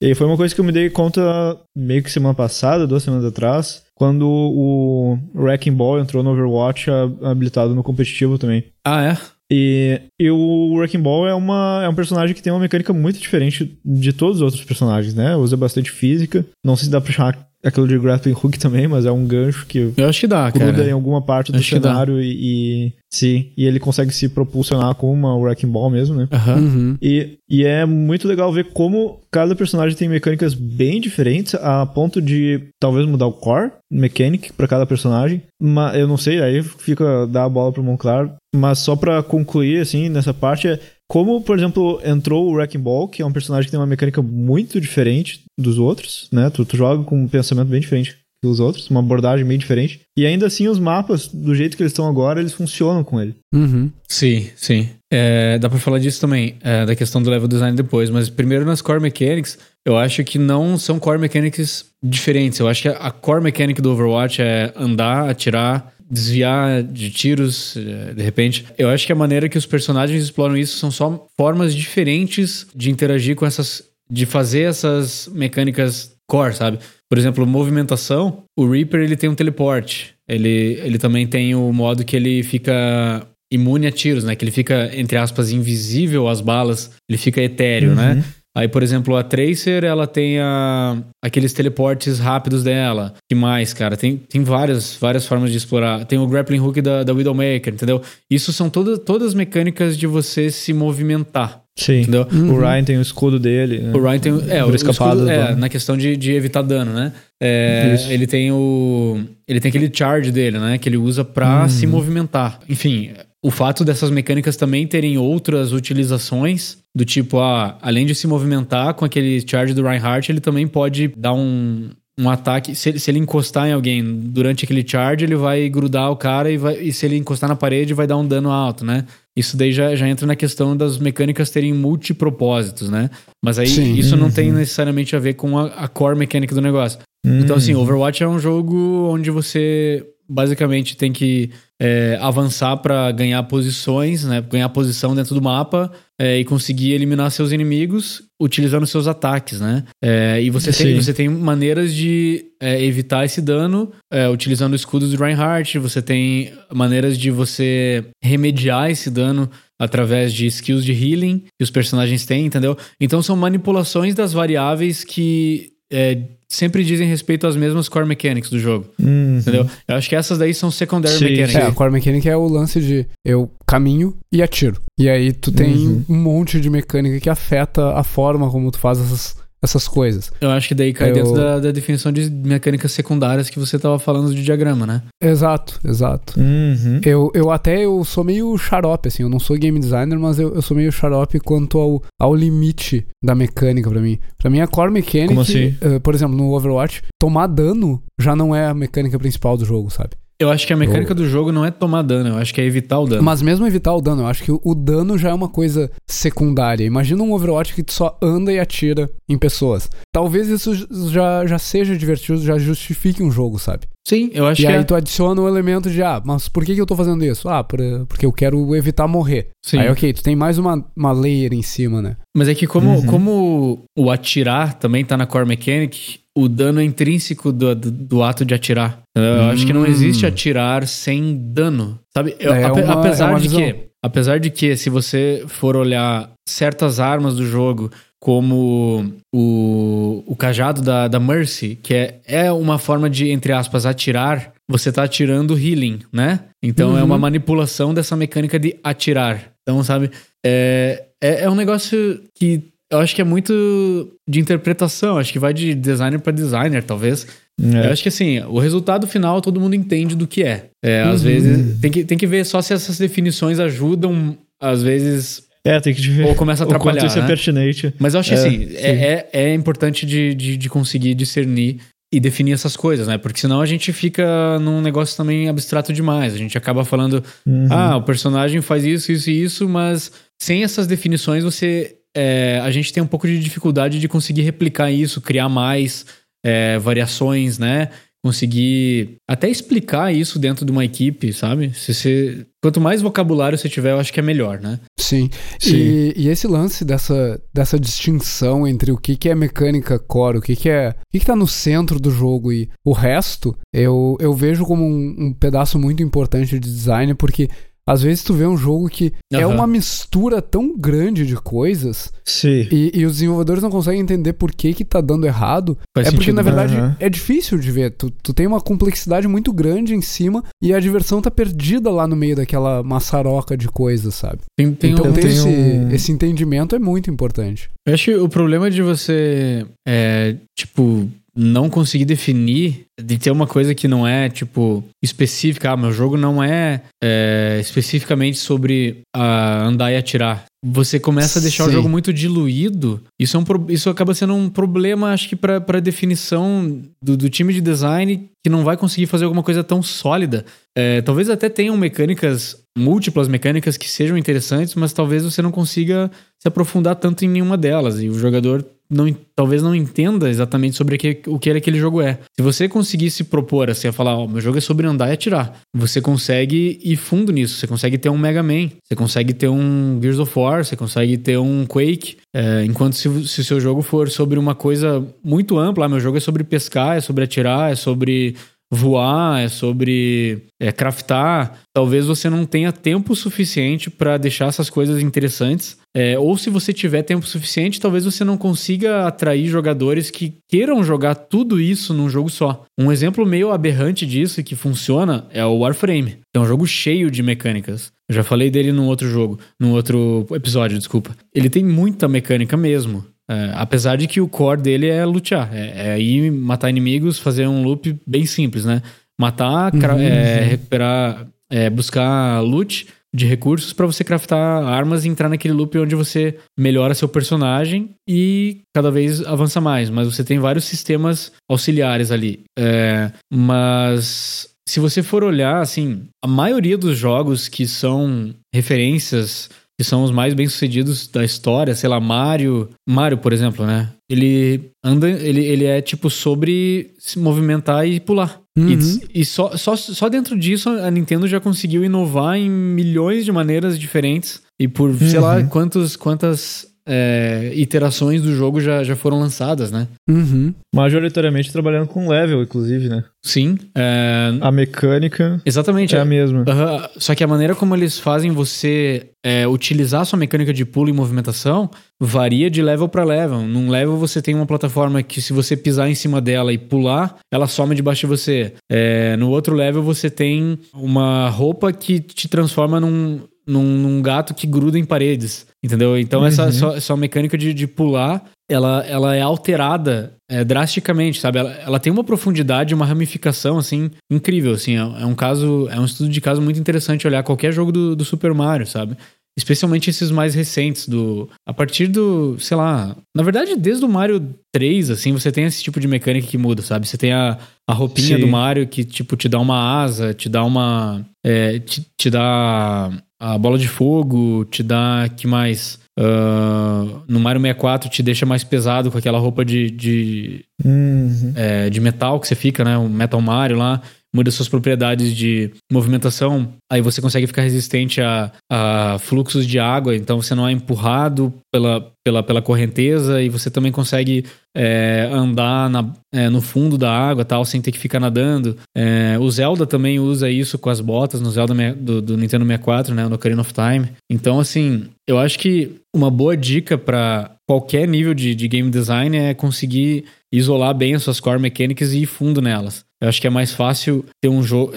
E foi uma coisa que eu me dei conta meio que semana passada, duas semanas atrás, quando o Wrecking Ball entrou no Overwatch habilitado no competitivo também. Ah, é? E, e o Wrecking Ball é, uma, é um personagem que tem uma mecânica muito diferente de todos os outros personagens, né? Usa bastante física. Não sei se dá pra chamar aquilo de grappling hook também, mas é um gancho que Eu acho que dá, gruda em cara. alguma parte do Acho cenário e, e sim, e ele consegue se propulsionar com uma Wrecking Ball mesmo, né? Aham. Uhum. E, e é muito legal ver como cada personagem tem mecânicas bem diferentes, a ponto de talvez mudar o core mechanic pra cada personagem. Mas eu não sei, aí fica dar a bola pro Monclar. Mas só pra concluir, assim, nessa parte, é como, por exemplo, entrou o Wrecking Ball, que é um personagem que tem uma mecânica muito diferente dos outros, né? Tu, tu joga com um pensamento bem diferente dos outros, uma abordagem bem diferente. E ainda assim, os mapas, do jeito que eles estão agora, eles funcionam com ele. Uhum. Sim, sim. É, dá pra falar disso também, é, da questão do level design depois, mas primeiro nas core mechanics, eu acho que não são core mechanics diferentes. Eu acho que a core mechanic do Overwatch é andar, atirar, desviar de tiros, é, de repente. Eu acho que a maneira que os personagens exploram isso são só formas diferentes de interagir com essas. de fazer essas mecânicas core, sabe? Por exemplo, movimentação, o Reaper ele tem um teleporte. Ele, ele também tem o modo que ele fica imune a tiros, né? Que ele fica, entre aspas, invisível às balas. Ele fica etéreo, né? Aí, por exemplo, a Tracer, ela tem a, aqueles teleportes rápidos dela. que mais, cara? Tem, tem várias, várias formas de explorar. Tem o grappling hook da, da Widowmaker, entendeu? Isso são toda, todas mecânicas de você se movimentar, Sim. entendeu? O Ryan tem o escudo dele. né? O Ryan tem. É, o, o escapado escudo- é, do- na questão de, de evitar dano, né? É, Isso. ele tem o. Ele tem aquele charge dele, né? Que ele usa pra Uhum. se movimentar. Enfim, o fato dessas mecânicas também terem outras utilizações, do tipo, ah, além de se movimentar com aquele charge do Reinhardt, ele também pode dar um. Um ataque, se ele, se ele encostar em alguém durante aquele charge, ele vai grudar o cara e, vai, e se ele encostar na parede, vai dar um dano alto, né? Isso daí já, já entra na questão das mecânicas terem multipropósitos, né? Mas aí Sim. isso não tem Uhum. necessariamente a ver com a, a core mecânica do negócio. Hum. Então, assim, Overwatch é um jogo onde você basicamente tem que é, avançar para ganhar posições, né? Ganhar posição dentro do mapa é, e conseguir eliminar seus inimigos utilizando seus ataques, né? É, e você tem, você tem maneiras de é, evitar esse dano é, utilizando o escudo do Reinhardt, você tem maneiras de você remediar esse dano através de skills de healing que os personagens têm, entendeu? Então são manipulações das variáveis que é, sempre dizem respeito às mesmas core mechanics do jogo. Uhum. Entendeu? Eu acho que essas daí são secondary Sim. mechanics. É, a core mechanic é o lance de eu caminho e atiro. E aí tu tem uhum. um monte de mecânica que afeta a forma como tu faz essas essas coisas. Eu acho que daí cai eu... dentro da, da, definição de mecânicas secundárias que você estava falando de diagrama, né? Exato, exato. Uhum. Eu, eu até eu sou meio xarope, assim, eu não sou game designer, mas eu, eu sou meio xarope quanto ao, ao limite da mecânica para mim. Para mim, a core mechanic, assim? uh, por exemplo, no Overwatch, tomar dano já não é a mecânica principal do jogo, sabe? Eu acho que a mecânica eu... do jogo não é tomar dano, eu acho que é evitar o dano. Mas mesmo evitar o dano, eu acho que o dano já é uma coisa secundária. Imagina um Overwatch que tu só anda e atira em pessoas. Talvez isso já, já seja divertido, já justifique um jogo, sabe? Sim, eu acho e que. E aí é... tu adiciona o um elemento de, ah, mas por que, que eu tô fazendo isso? Ah, por, porque eu quero evitar morrer. Sim. Aí, ok, tu tem mais uma, uma layer em cima, né? Mas é que como, uhum. como o atirar também tá na core mechanic, o dano é intrínseco do, do, do ato de atirar. Eu hum. acho que não existe atirar sem dano. Sabe? Eu, é uma, apesar é de que. Apesar de que, se você for olhar certas armas do jogo, como o, o cajado da, da Mercy, que é, é uma forma de, entre aspas, atirar, você tá atirando healing, né? Então uhum. é uma uhum. manipulação dessa mecânica de atirar. Então, sabe? É, é, é um negócio que eu acho que é muito de interpretação, acho que vai de designer para designer, talvez. É. Eu acho que assim, o resultado final todo mundo entende do que é. é às uhum. vezes tem que, tem que ver só se essas definições ajudam, às vezes. É, tem que ver. Ou começa a atrapalhar. O isso é né? é pertinente. Mas eu acho que é, assim, é, é, é, importante de, de, de conseguir discernir e definir essas coisas, né? Porque senão a gente fica num negócio também abstrato demais. A gente acaba falando, uhum. ah, o personagem faz isso, isso e isso, mas sem essas definições você é, a gente tem um pouco de dificuldade de conseguir replicar isso, criar mais é, variações, né? Conseguir até explicar isso dentro de uma equipe, sabe? Se você, quanto mais vocabulário você tiver, eu acho que é melhor, né? Sim. Sim. E, e, esse lance dessa, dessa distinção entre o que, que é mecânica core, o que, que é. O que, que tá no centro do jogo e o resto, eu, eu vejo como um, um pedaço muito importante de design, porque às vezes tu vê um jogo que uhum. é uma mistura tão grande de coisas Sim. E, e, os desenvolvedores não conseguem entender por que que tá dando errado. Faz é sentido. porque, na verdade, uhum. é difícil de ver. Tu, tu tem uma complexidade muito grande em cima e a diversão tá perdida lá no meio daquela maçaroca de coisas, sabe? Tem, tem então um, ter esse, um... esse entendimento é muito importante. Eu acho que o problema de você, é, tipo, não conseguir definir, de ter uma coisa que não é, tipo, específica. Ah, meu jogo não é, é especificamente sobre uh, andar e atirar. Você começa a deixar Sim. o jogo muito diluído. Isso, é um, isso acaba sendo um problema, acho que, para a definição do, do, time de design que não vai conseguir fazer alguma coisa tão sólida. É, talvez até tenham mecânicas, múltiplas mecânicas que sejam interessantes, mas talvez você não consiga se aprofundar tanto em nenhuma delas. E o jogador não, talvez não entenda exatamente sobre que, o que aquele jogo é. Se você conseguir se propor assim, a falar, ó, oh, meu jogo é sobre andar e atirar, você consegue ir fundo nisso. Você consegue ter um Mega Man, você consegue ter um Gears of War, você consegue ter um Quake. É, enquanto se, o seu jogo for sobre uma coisa muito ampla, ah, meu jogo é sobre pescar, é sobre atirar, é sobre voar, é sobre é, craftar, talvez você não tenha tempo suficiente para deixar essas coisas interessantes. É, ou se você tiver tempo suficiente, talvez você não consiga atrair jogadores que queiram jogar tudo isso num jogo só. Um exemplo meio aberrante disso que funciona é o Warframe. É um jogo cheio de mecânicas. Eu já falei dele num outro jogo, num outro episódio, desculpa. Ele tem muita mecânica mesmo. É, apesar de que o core dele é lutear, é, é, ir matar inimigos, fazer um loop bem simples, né? Matar, uhum, é, uhum. recuperar, é, buscar loot de recursos para você craftar armas e entrar naquele loop onde você melhora seu personagem e cada vez avança mais. Mas você tem vários sistemas auxiliares ali. É, mas se você for olhar, assim, a maioria dos jogos que são referências que são os mais bem-sucedidos da história, sei lá, Mario, Mario, por exemplo, né? Ele anda, ele, ele é tipo sobre se movimentar e pular. Uhum. E, e só, só, só dentro disso a Nintendo já conseguiu inovar em milhões de maneiras diferentes. E por, uhum. sei lá, quantos, quantas é, iterações do jogo já, já foram lançadas, né? Uhum. Majoritariamente trabalhando com level, inclusive, né? Sim. É... A mecânica Exatamente, é a mesma. Uhum. Só que a maneira como eles fazem você é, utilizar a sua mecânica de pulo e movimentação varia de level para level. Num level você tem uma plataforma que se você pisar em cima dela e pular, ela some debaixo de você. É, no outro level você tem uma roupa que te transforma num, num, num, gato que gruda em paredes, entendeu? Então uhum. essa, essa, essa mecânica de, de pular, ela, ela é alterada é, drasticamente, sabe? Ela, ela tem uma profundidade, uma ramificação, assim, incrível, assim. É, é, um caso, é um estudo de caso muito interessante olhar qualquer jogo do, do Super Mario, sabe? Especialmente esses mais recentes, do. A partir do. sei lá. Na verdade, desde o Mario 3, assim, você tem esse tipo de mecânica que muda, sabe? Você tem a, a roupinha Sim. do Mario que, tipo, te dá uma asa, te dá uma. É, te, te dá a bola de fogo, te dá. que mais? Uh, no Mario 64 te deixa mais pesado com aquela roupa de, de, uhum. é, de metal que você fica, né? O Metal Mario lá muda suas propriedades de movimentação, aí você consegue ficar resistente a, a fluxos de água, então você não é empurrado pela, pela, pela correnteza e você também consegue é, andar na, é, no fundo da água tal, sem ter que ficar nadando. É, o Zelda também usa isso com as botas no Zelda do, do Nintendo 64, né, no Ocarina of Time. Então, assim, eu acho que uma boa dica para qualquer nível de, de game design é conseguir isolar bem as suas core mechanics e ir fundo nelas. Eu acho que é mais fácil ter um jogo.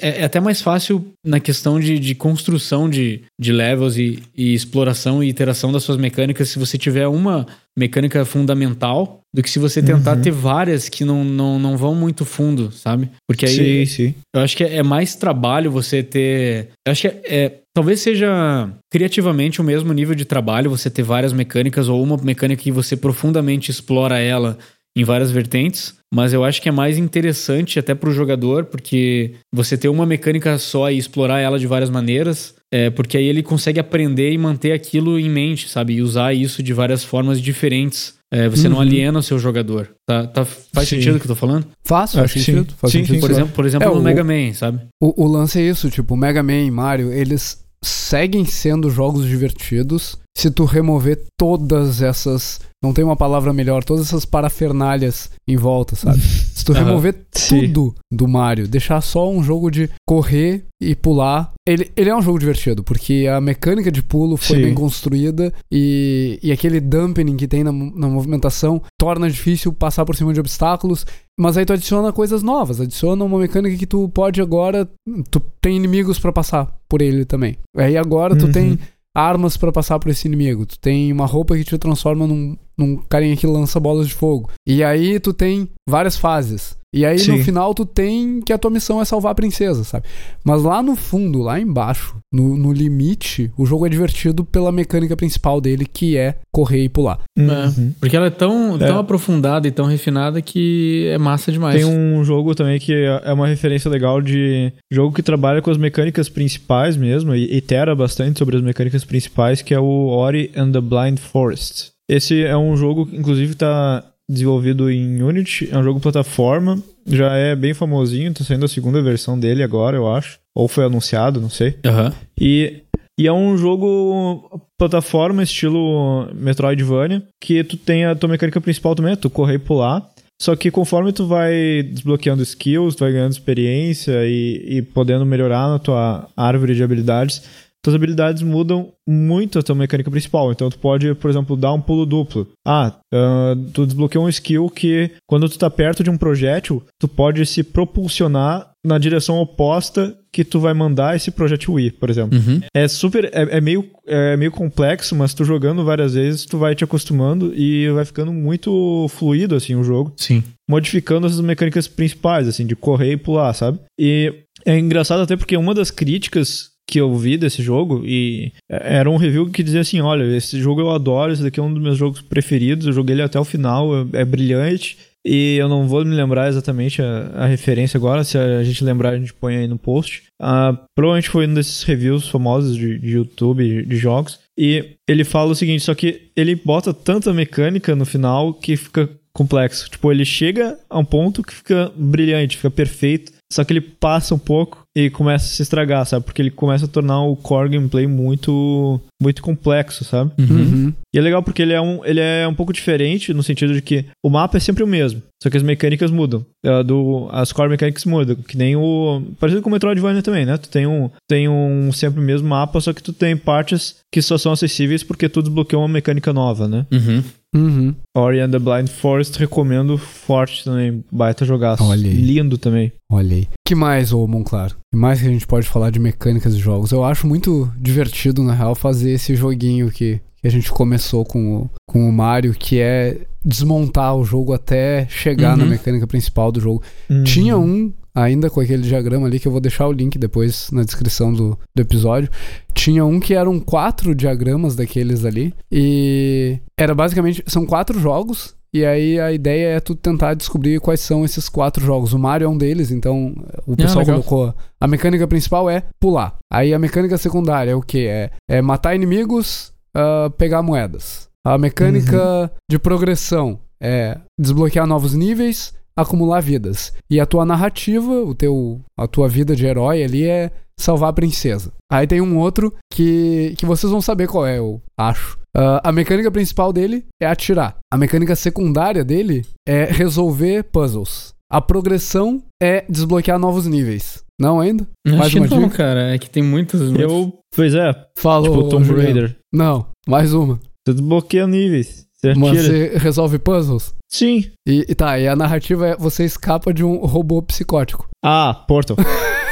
É, é até mais fácil na questão de, de construção de, de levels e, e, exploração e iteração das suas mecânicas se você tiver uma mecânica fundamental do que se você tentar uhum. ter várias que não, não, não vão muito fundo, sabe? Porque aí. Sim, sim. Eu acho que é mais trabalho você ter. Eu acho que é, é Talvez seja criativamente o mesmo nível de trabalho você ter várias mecânicas ou uma mecânica que você profundamente explora ela em várias vertentes, mas eu acho que é mais interessante até para o jogador, porque você ter uma mecânica só e explorar ela de várias maneiras, é, porque aí ele consegue aprender e manter aquilo em mente, sabe? E usar isso de várias formas diferentes. É, você uhum. não aliena o seu jogador. Tá, tá faz sim. sentido o que eu tô falando? Faz, faz sentido. Faz sim, sentido. Sim, por, exemplo, por exemplo, é, no o, Mega Man, sabe? O, o lance é isso, tipo, Mega Man e Mario, eles seguem sendo jogos divertidos se tu remover todas essas. Não tem uma palavra melhor, todas essas parafernálias em volta, sabe? (laughs) Se tu remover tudo do Mario, deixar só um jogo de correr e pular, ele, ele é um jogo divertido, porque a mecânica de pulo foi sim. bem construída e, e aquele dampening que tem na, na movimentação torna difícil passar por cima de obstáculos. Mas aí tu adiciona coisas novas, adiciona uma mecânica que tu pode agora. Tu tem inimigos para passar por ele também. Aí agora tu uhum. tem armas para passar por esse inimigo. Tu tem uma roupa que te transforma num, num carinha que lança bolas de fogo. E aí tu tem várias fases. E aí Sim. no final tu tem que a tua missão é salvar a princesa, sabe? Mas lá no fundo, lá embaixo, no, no limite, o jogo é divertido pela mecânica principal dele, que é correr e pular. Uhum. É, porque ela é tão, tão é. aprofundada e tão refinada que é massa demais. Tem um jogo também que é uma referência legal de jogo que trabalha com as mecânicas principais mesmo, e itera bastante sobre as mecânicas principais, que é o Ori and the Blind Forest. Esse é um jogo que, inclusive, está desenvolvido em Unity, é um jogo plataforma, já é bem famosinho, tá saindo a segunda versão dele agora, eu acho. Ou foi anunciado, não sei. Uhum. E, e é um jogo plataforma, estilo Metroidvania, que tu tem a tua mecânica principal também, é tu correr e pular. Só que conforme tu vai desbloqueando skills, tu vai ganhando experiência e, e podendo melhorar na tua árvore de habilidades, tuas habilidades mudam muito a tua mecânica principal. Então tu pode, por exemplo, dar um pulo duplo. Ah, uh, tu desbloqueou um skill que quando tu tá perto de um projétil, tu pode se propulsionar na direção oposta que tu vai mandar esse projétil ir, por exemplo. Uhum. É super, é, é, meio, é meio complexo, mas tu jogando várias vezes, tu vai te acostumando e vai ficando muito fluido, assim, o jogo. Sim. Modificando essas mecânicas principais, assim, de correr e pular, sabe? E é engraçado até porque uma das críticas que eu vi desse jogo e era um review que dizia assim, olha, esse jogo eu adoro, esse daqui é um dos meus jogos preferidos, eu joguei ele até o final, é, é brilhante, e eu não vou me lembrar exatamente a, a referência agora, se a gente lembrar a gente põe aí no post. Uh, provavelmente foi um desses reviews famosos de, de YouTube, de jogos, e ele fala o seguinte, só que ele bota tanta mecânica no final que fica complexo. Tipo, ele chega a um ponto que fica brilhante, fica perfeito, só que ele passa um pouco e começa a se estragar, sabe? Porque ele começa a tornar o core gameplay muito muito complexo, sabe? Uhum. uhum. E é legal porque ele é, um, ele é um pouco diferente no sentido de que o mapa é sempre o mesmo, só que as mecânicas mudam. É, do, as core mechanics mudam, que nem o... Parecido com o Metroidvania também, né? Tu tem um, tem um sempre o mesmo mapa, só que tu tem partes que só são acessíveis porque tu desbloqueou uma mecânica nova, né? Uhum. Uhum. Ori and the Blind Forest, recomendo forte também. Baita jogaço. Olha aí. Lindo também. Olha aí. que mais, ô Monclar? que mais que a gente pode falar de mecânicas de jogos? Eu acho muito divertido, na real, fazer esse joguinho que, que a gente começou com o, com o Mario, que é desmontar o jogo até chegar uhum. na mecânica principal do jogo. Uhum. Tinha um ainda com aquele diagrama ali, que eu vou deixar o link depois na descrição do, do episódio. Tinha um que eram quatro diagramas daqueles ali. E era basicamente. São quatro jogos. E aí a ideia é tu tentar descobrir quais são esses quatro jogos. O Mario é um deles, então o ah, pessoal ah, colocou. A mecânica principal é pular. Aí a mecânica secundária é o que? É, é matar inimigos, uh, pegar moedas. A mecânica uhum. de progressão é desbloquear novos níveis, acumular vidas. E a tua narrativa, o teu, a tua vida de herói ali é salvar a princesa. Aí tem um outro que, que vocês vão saber qual é, eu acho. Uh, a mecânica principal dele é atirar. A mecânica secundária dele é resolver puzzles. A progressão é desbloquear novos níveis. Não ainda? Acho mais uma não, dica? cara. É que tem muitos. Eu. Pois é. Falou. Tipo Tomb Raider. Não, mais uma. Você desbloqueia níveis. Você, você resolve puzzles? Sim. E, e, tá, e a narrativa é você escapa de um robô psicótico. (laughs) Ah, Portal.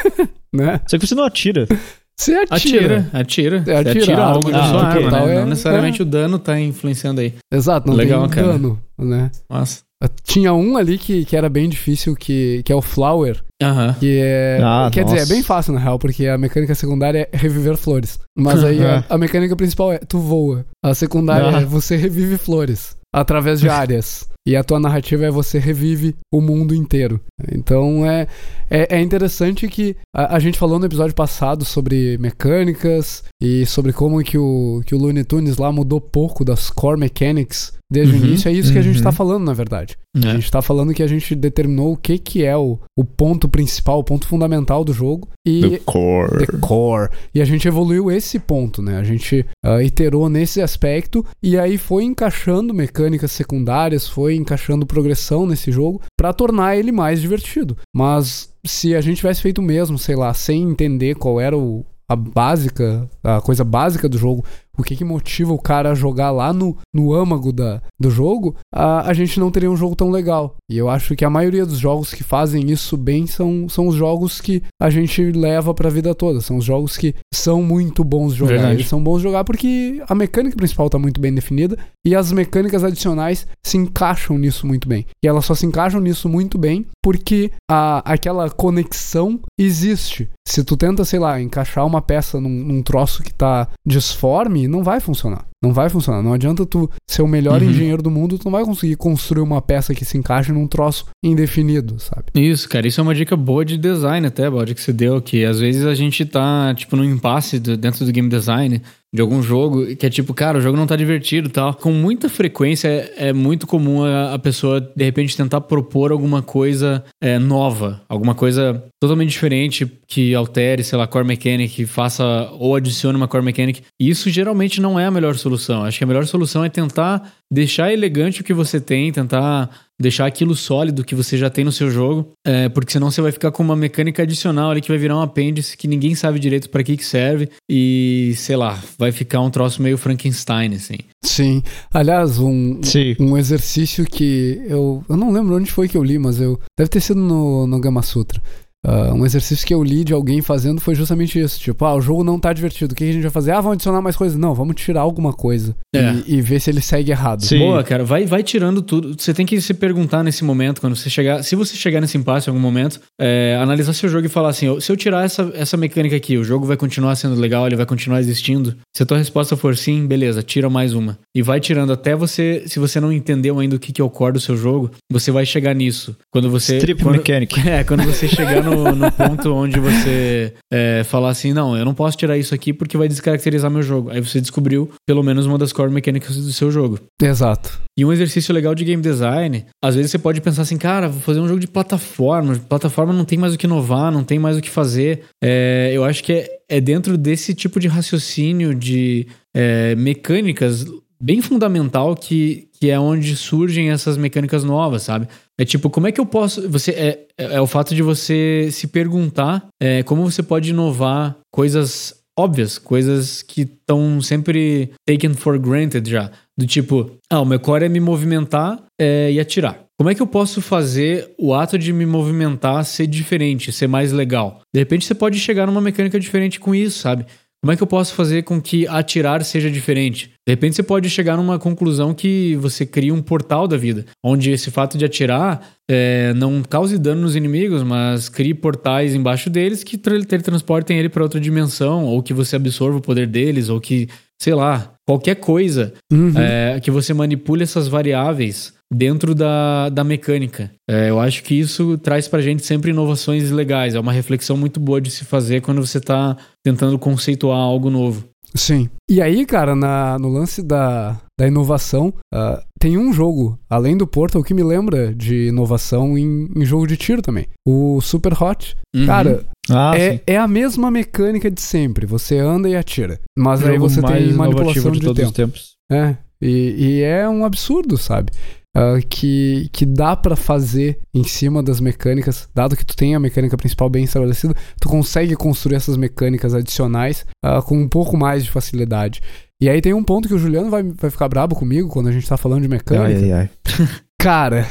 (laughs) né? Só que você não atira. Você atira. Atira, atira. Você atira, atira algo da sua arma, né? É, não necessariamente é. o dano tá influenciando aí. Exato, não Legal, tem cara. dano, né? Nossa. Tinha um ali que, que era bem difícil, que, que é o Flower. Uhum. Que é. Ah, quer nossa. dizer, é bem fácil na real, porque a mecânica secundária é reviver flores. Mas aí a, a, mecânica principal é tu voa. A secundária é você revive flores através de (laughs) áreas. e a tua narrativa é você revive o mundo inteiro. Então é, é, é interessante que a, a, gente falou no episódio passado sobre mecânicas e sobre como que o, que o Looney Tunes lá mudou pouco das core mechanics desde uhum, o início. É isso uhum. que a gente está uhum. falando, na verdade. É. A gente está falando que a gente determinou o que, que é o, o ponto principal, o ponto fundamental do jogo. E the core. The core. E a gente evoluiu esse ponto, né? A gente uh, iterou nesse aspecto e aí foi encaixando mecânicas secundárias, foi encaixando progressão nesse jogo para tornar ele mais divertido. Mas se a gente tivesse feito o mesmo, sei lá, sem entender qual era o, a básica, a coisa básica do jogo, o que, que motiva o cara a jogar lá no, no âmago da, do jogo, a, a gente não teria um jogo tão legal. E eu acho que a maioria dos jogos que fazem isso bem são, são os jogos que a gente leva pra vida toda. São os jogos que são muito bons de jogar. Verdade. Eles são bons de jogar porque a mecânica principal tá muito bem definida e as mecânicas adicionais se encaixam nisso muito bem. E elas só se encaixam nisso muito bem porque a, aquela conexão existe. Se tu tenta, sei lá, encaixar uma peça num, num troço que tá disforme, não vai funcionar. Não vai funcionar. Não adianta tu ser o melhor uhum. engenheiro do mundo, tu não vai conseguir construir uma peça que se encaixe num troço indefinido, sabe? Isso, cara. Isso é uma dica boa de design até, Baldi, que você deu, que às vezes a gente tá, tipo, num impasse dentro do game design de algum jogo, que é tipo, cara, o jogo não tá divertido e tal. Com muita frequência é, é muito comum a, a, pessoa, de repente, tentar propor alguma coisa é, nova, alguma coisa totalmente diferente que altere, sei lá, core mechanic, faça ou adicione uma core mechanic. E isso geralmente não é a melhor solução. Acho que a melhor solução é tentar deixar elegante o que você tem, tentar deixar aquilo sólido que você já tem no seu jogo, é, porque senão você vai ficar com uma mecânica adicional ali que vai virar um apêndice que ninguém sabe direito para que que serve e, sei lá, vai ficar um troço meio Frankenstein, assim. Sim. Aliás, um, Sim. um exercício que eu, eu não lembro onde foi que eu li, mas eu deve ter sido no, no Gama Sutra. Uh, um exercício que eu li de alguém fazendo foi justamente isso. Tipo, ah, o jogo não tá divertido. O que a gente vai fazer? Ah, vamos adicionar mais coisas. Não, vamos tirar alguma coisa. É. E, e, ver se ele segue errado. Sim. Boa, cara. Vai, vai tirando tudo. Você tem que se perguntar nesse momento, quando você chegar. Se você chegar nesse impasse em algum momento, é, analisar seu jogo e falar assim: se eu tirar essa, essa mecânica aqui, o jogo vai continuar sendo legal, ele vai continuar existindo. Se a tua resposta for sim, beleza, tira mais uma. E vai tirando até você. Se você não entendeu ainda o que, que é o core do seu jogo, você vai chegar nisso. Quando você. Strip quando, mechanic. (laughs) É, quando você chegar (laughs) no, no ponto onde você é, falar assim: não, eu não posso tirar isso aqui porque vai descaracterizar meu jogo. Aí você descobriu pelo menos uma das core mechanics do seu jogo. Exato. E um exercício legal de game design, às vezes você pode pensar assim, cara, vou fazer um jogo de plataforma. Plataforma não tem mais o que inovar, não tem mais o que fazer. É, eu acho que é, é, dentro desse tipo de raciocínio de é, mecânicas bem fundamental que, que é onde surgem essas mecânicas novas, sabe? É tipo, como é que eu posso. Você é, é, é o fato de você se perguntar é, como você pode inovar coisas óbvias, coisas que estão sempre taken for granted já. Do tipo, ah, o meu core é me movimentar é, e atirar. Como é que eu posso fazer o ato de me movimentar ser diferente, ser mais legal? De repente você pode chegar numa mecânica diferente com isso, sabe? Como é que eu posso fazer com que atirar seja diferente? De repente você pode chegar numa conclusão que você cria um portal da vida, onde esse fato de atirar é, não cause dano nos inimigos, mas crie portais embaixo deles que teletransportem ele para outra dimensão, ou que você absorva o poder deles, ou que, sei lá, qualquer coisa uhum. é, que você manipule essas variáveis dentro da, da mecânica. É, eu acho que isso traz pra gente sempre inovações legais. É uma reflexão muito boa de se fazer quando você tá tentando conceituar algo novo. Sim. E aí, cara, na, no lance da, da inovação, uh, tem um jogo, além do Portal, que me lembra de inovação em, em jogo de tiro também. O Super Hot. Uhum. Cara, ah, é, é a mesma mecânica de sempre. Você anda e atira. Mas aí você tem manipulação de, de todos tempo. os tempos. É. E, e é um absurdo, sabe? Uh, que, que dá para fazer em cima das mecânicas, dado que tu tem a mecânica principal bem estabelecida, tu consegue construir essas mecânicas adicionais uh, com um pouco mais de facilidade. E aí tem um ponto que o Juliano vai, vai ficar brabo comigo quando a gente tá falando de mecânica. Ai, ai, ai. (laughs) Cara,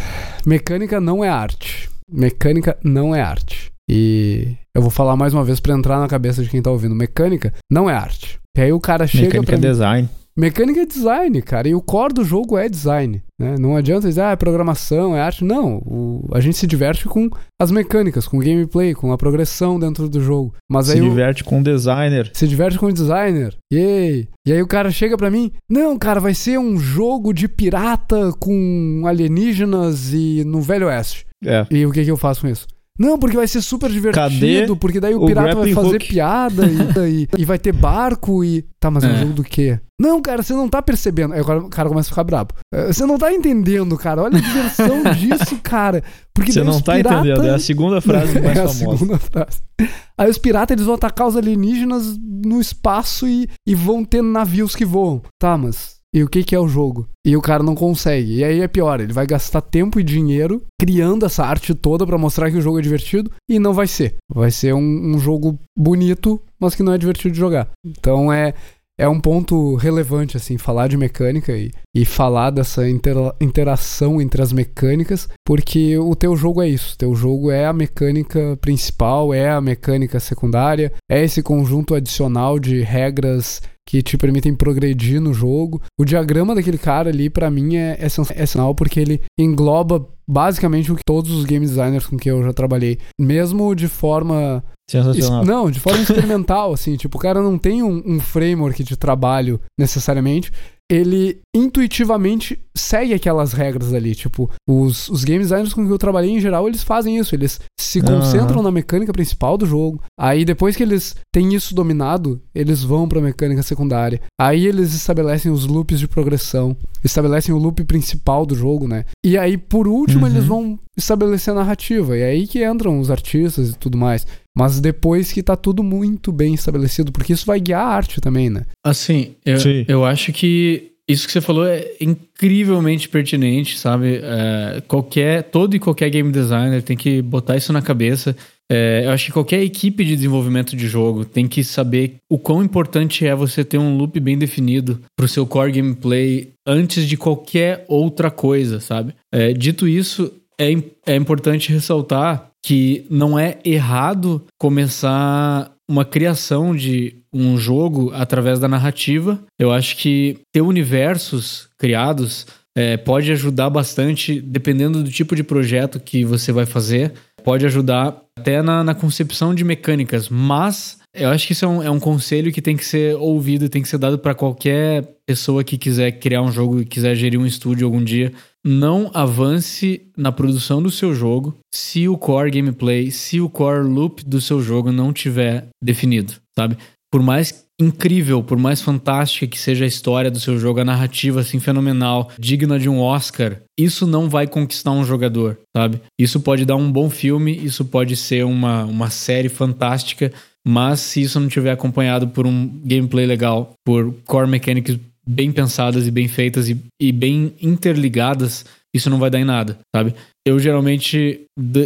mecânica não é arte. Mecânica não é arte. E eu vou falar mais uma vez para entrar na cabeça de quem tá ouvindo. Mecânica não é arte. E aí o cara chega. Mecânica é design. Mecânica é design, cara, e o core do jogo é design. Né? Não adianta dizer, ah, é programação, é arte. Não, o, a gente se diverte com as mecânicas, com o gameplay, com a progressão dentro do jogo. Mas se diverte o, com o designer. Se diverte com o designer. Yay! E aí o cara chega pra mim, não, cara, vai ser um jogo de pirata com alienígenas e no Velho Oeste. É. E o que, que eu faço com isso? Não, porque vai ser super divertido, Cadê porque daí o, o pirata vai fazer hook? piada e, (laughs) e, e, vai ter barco e. Tá, mas é um é. jogo do quê? Não, cara, você não tá percebendo. Aí o cara começa a ficar brabo. É, você não tá entendendo, cara. Olha a diversão (laughs) disso, cara. Porque você não tá pirata... entendendo, é a segunda frase (laughs) mais é a famosa. segunda frase. Aí os piratas eles vão atacar os alienígenas no espaço e, e vão ter navios que voam. Tá, mas e o que, que é o jogo. E o cara não consegue. E aí é pior, ele vai gastar tempo e dinheiro criando essa arte toda para mostrar que o jogo é divertido e não vai ser. Vai ser um, um jogo bonito, mas que não é divertido de jogar. Então é, é um ponto relevante, assim, falar de mecânica e, e falar dessa intera interação entre as mecânicas, porque o teu jogo é isso. O teu jogo é a mecânica principal, é a mecânica secundária, é esse conjunto adicional de regras que te permitem progredir no jogo. O diagrama daquele cara ali, para mim, é, é sensacional porque ele engloba basicamente o que todos os game designers com que eu já trabalhei, mesmo de forma Sensacional. Não, de forma experimental, assim, tipo, o cara não tem um, um framework de trabalho necessariamente, ele intuitivamente segue aquelas regras ali. Tipo, os, os game designers com que eu trabalhei em geral, eles fazem isso. Eles se concentram uhum. na mecânica principal do jogo. Aí, depois que eles têm isso dominado, eles vão pra mecânica secundária. Aí eles estabelecem os loops de progressão. Estabelecem o loop principal do jogo, né? E aí, por último, uhum. eles vão estabelecer a narrativa. E é aí que entram os artistas e tudo mais. Mas depois que tá tudo muito bem estabelecido, porque isso vai guiar a arte também, né? Assim, eu, eu acho que isso que você falou é incrivelmente pertinente, sabe? É, qualquer, todo e qualquer game designer tem que botar isso na cabeça. É, eu acho que qualquer equipe de desenvolvimento de jogo tem que saber o quão importante é você ter um loop bem definido para o seu core gameplay antes de qualquer outra coisa, sabe? É, dito isso, é, é importante ressaltar que não é errado começar uma criação de um jogo através da narrativa. Eu acho que ter universos criados é, pode ajudar bastante, dependendo do tipo de projeto que você vai fazer. Pode ajudar até na, na concepção de mecânicas, mas eu acho que isso é um, é um conselho que tem que ser ouvido, tem que ser dado para qualquer pessoa que quiser criar um jogo e quiser gerir um estúdio algum dia não avance na produção do seu jogo se o core gameplay, se o core loop do seu jogo não tiver definido, sabe? Por mais incrível, por mais fantástica que seja a história do seu jogo, a narrativa assim fenomenal, digna de um Oscar, isso não vai conquistar um jogador, sabe? Isso pode dar um bom filme, isso pode ser uma, uma série fantástica, mas se isso não tiver acompanhado por um gameplay legal, por core mechanics bem pensadas e bem feitas e, e bem interligadas, isso não vai dar em nada, sabe? Eu geralmente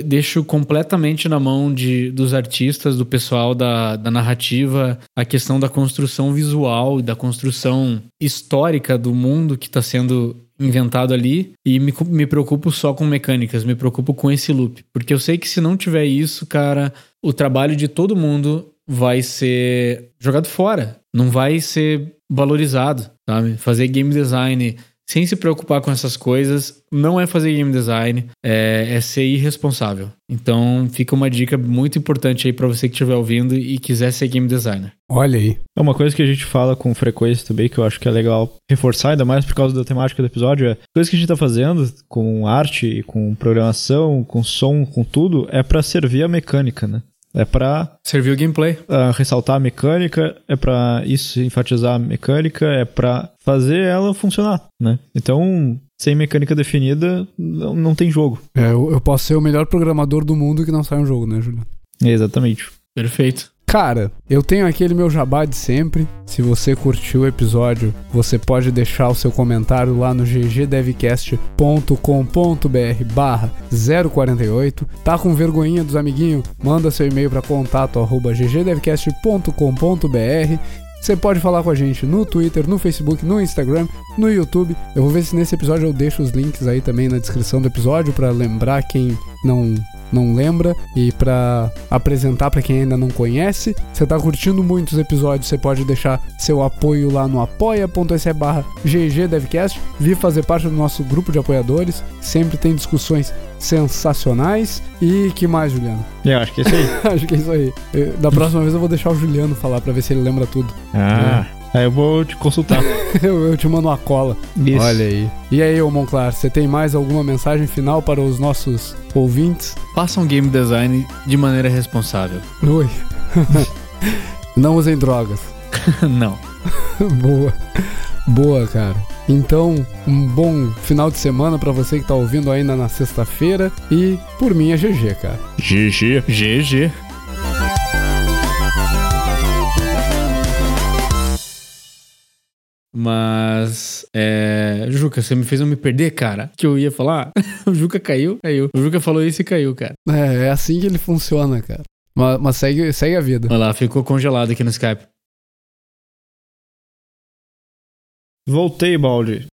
deixo completamente na mão de, dos artistas, do pessoal da, da narrativa, a questão da construção visual e da construção histórica do mundo que está sendo inventado ali e me, me preocupo só com mecânicas, me preocupo com esse loop. Porque eu sei que se não tiver isso, cara, o trabalho de todo mundo vai ser jogado fora, não vai ser valorizado sabe? Fazer game design sem se preocupar com essas coisas não é fazer game design, é, é ser irresponsável. Então fica uma dica muito importante aí para você que estiver ouvindo e quiser ser game designer. Olha aí. É uma coisa que a gente fala com frequência também, que eu acho que é legal reforçar, ainda mais por causa da temática do episódio, é coisa que a gente tá fazendo com arte, com programação, com som, com tudo, é para servir a mecânica, né? É para servir o gameplay, uh, ressaltar a mecânica, é para isso enfatizar a mecânica, é para fazer ela funcionar, né? Então, sem mecânica definida, não, não tem jogo. É, eu, eu posso ser o melhor programador do mundo que não sai um jogo, né, Juliano? Exatamente. Perfeito. Cara, eu tenho aquele meu jabá de sempre. Se você curtiu o episódio, você pode deixar o seu comentário lá no ggdevcast.com.br barra 048. Tá com vergonhinha dos amiguinhos? Manda seu e-mail para contato arroba ggdevcast.com.br você pode falar com a gente no Twitter, no Facebook, no Instagram, no YouTube. Eu vou ver se nesse episódio eu deixo os links aí também na descrição do episódio para lembrar quem não não lembra e para apresentar para quem ainda não conhece. Você tá curtindo muitos episódios, você pode deixar seu apoio lá no apoia.se barra ggdevcast, vir fazer parte do nosso grupo de apoiadores, sempre tem discussões sensacionais. E que mais, Juliano? Eu acho que é isso aí. (laughs) acho que é isso aí. Da próxima vez eu vou deixar o Juliano falar para ver se ele lembra tudo. Ah. É. Aí eu vou te consultar. (laughs) eu, eu, te mando uma cola. Isso. Olha aí. E aí, ô Monclar, você tem mais alguma mensagem final para os nossos ouvintes? Faça um game design de maneira responsável. Oi. (laughs) Não usem drogas. (laughs) Não. Boa. Boa, cara. Então, um bom final de semana para você que tá ouvindo ainda na sexta-feira. E por mim é GG, cara. GG. GG. Mas, é... Juca, você me fez eu me perder, cara. Que eu ia falar. (laughs) o Juca caiu, caiu. O Juca falou isso e caiu, cara. É, é assim que ele funciona, cara. Mas, mas segue, segue a vida. Olha lá, ficou congelado aqui no Skype. Voltei, Baldi.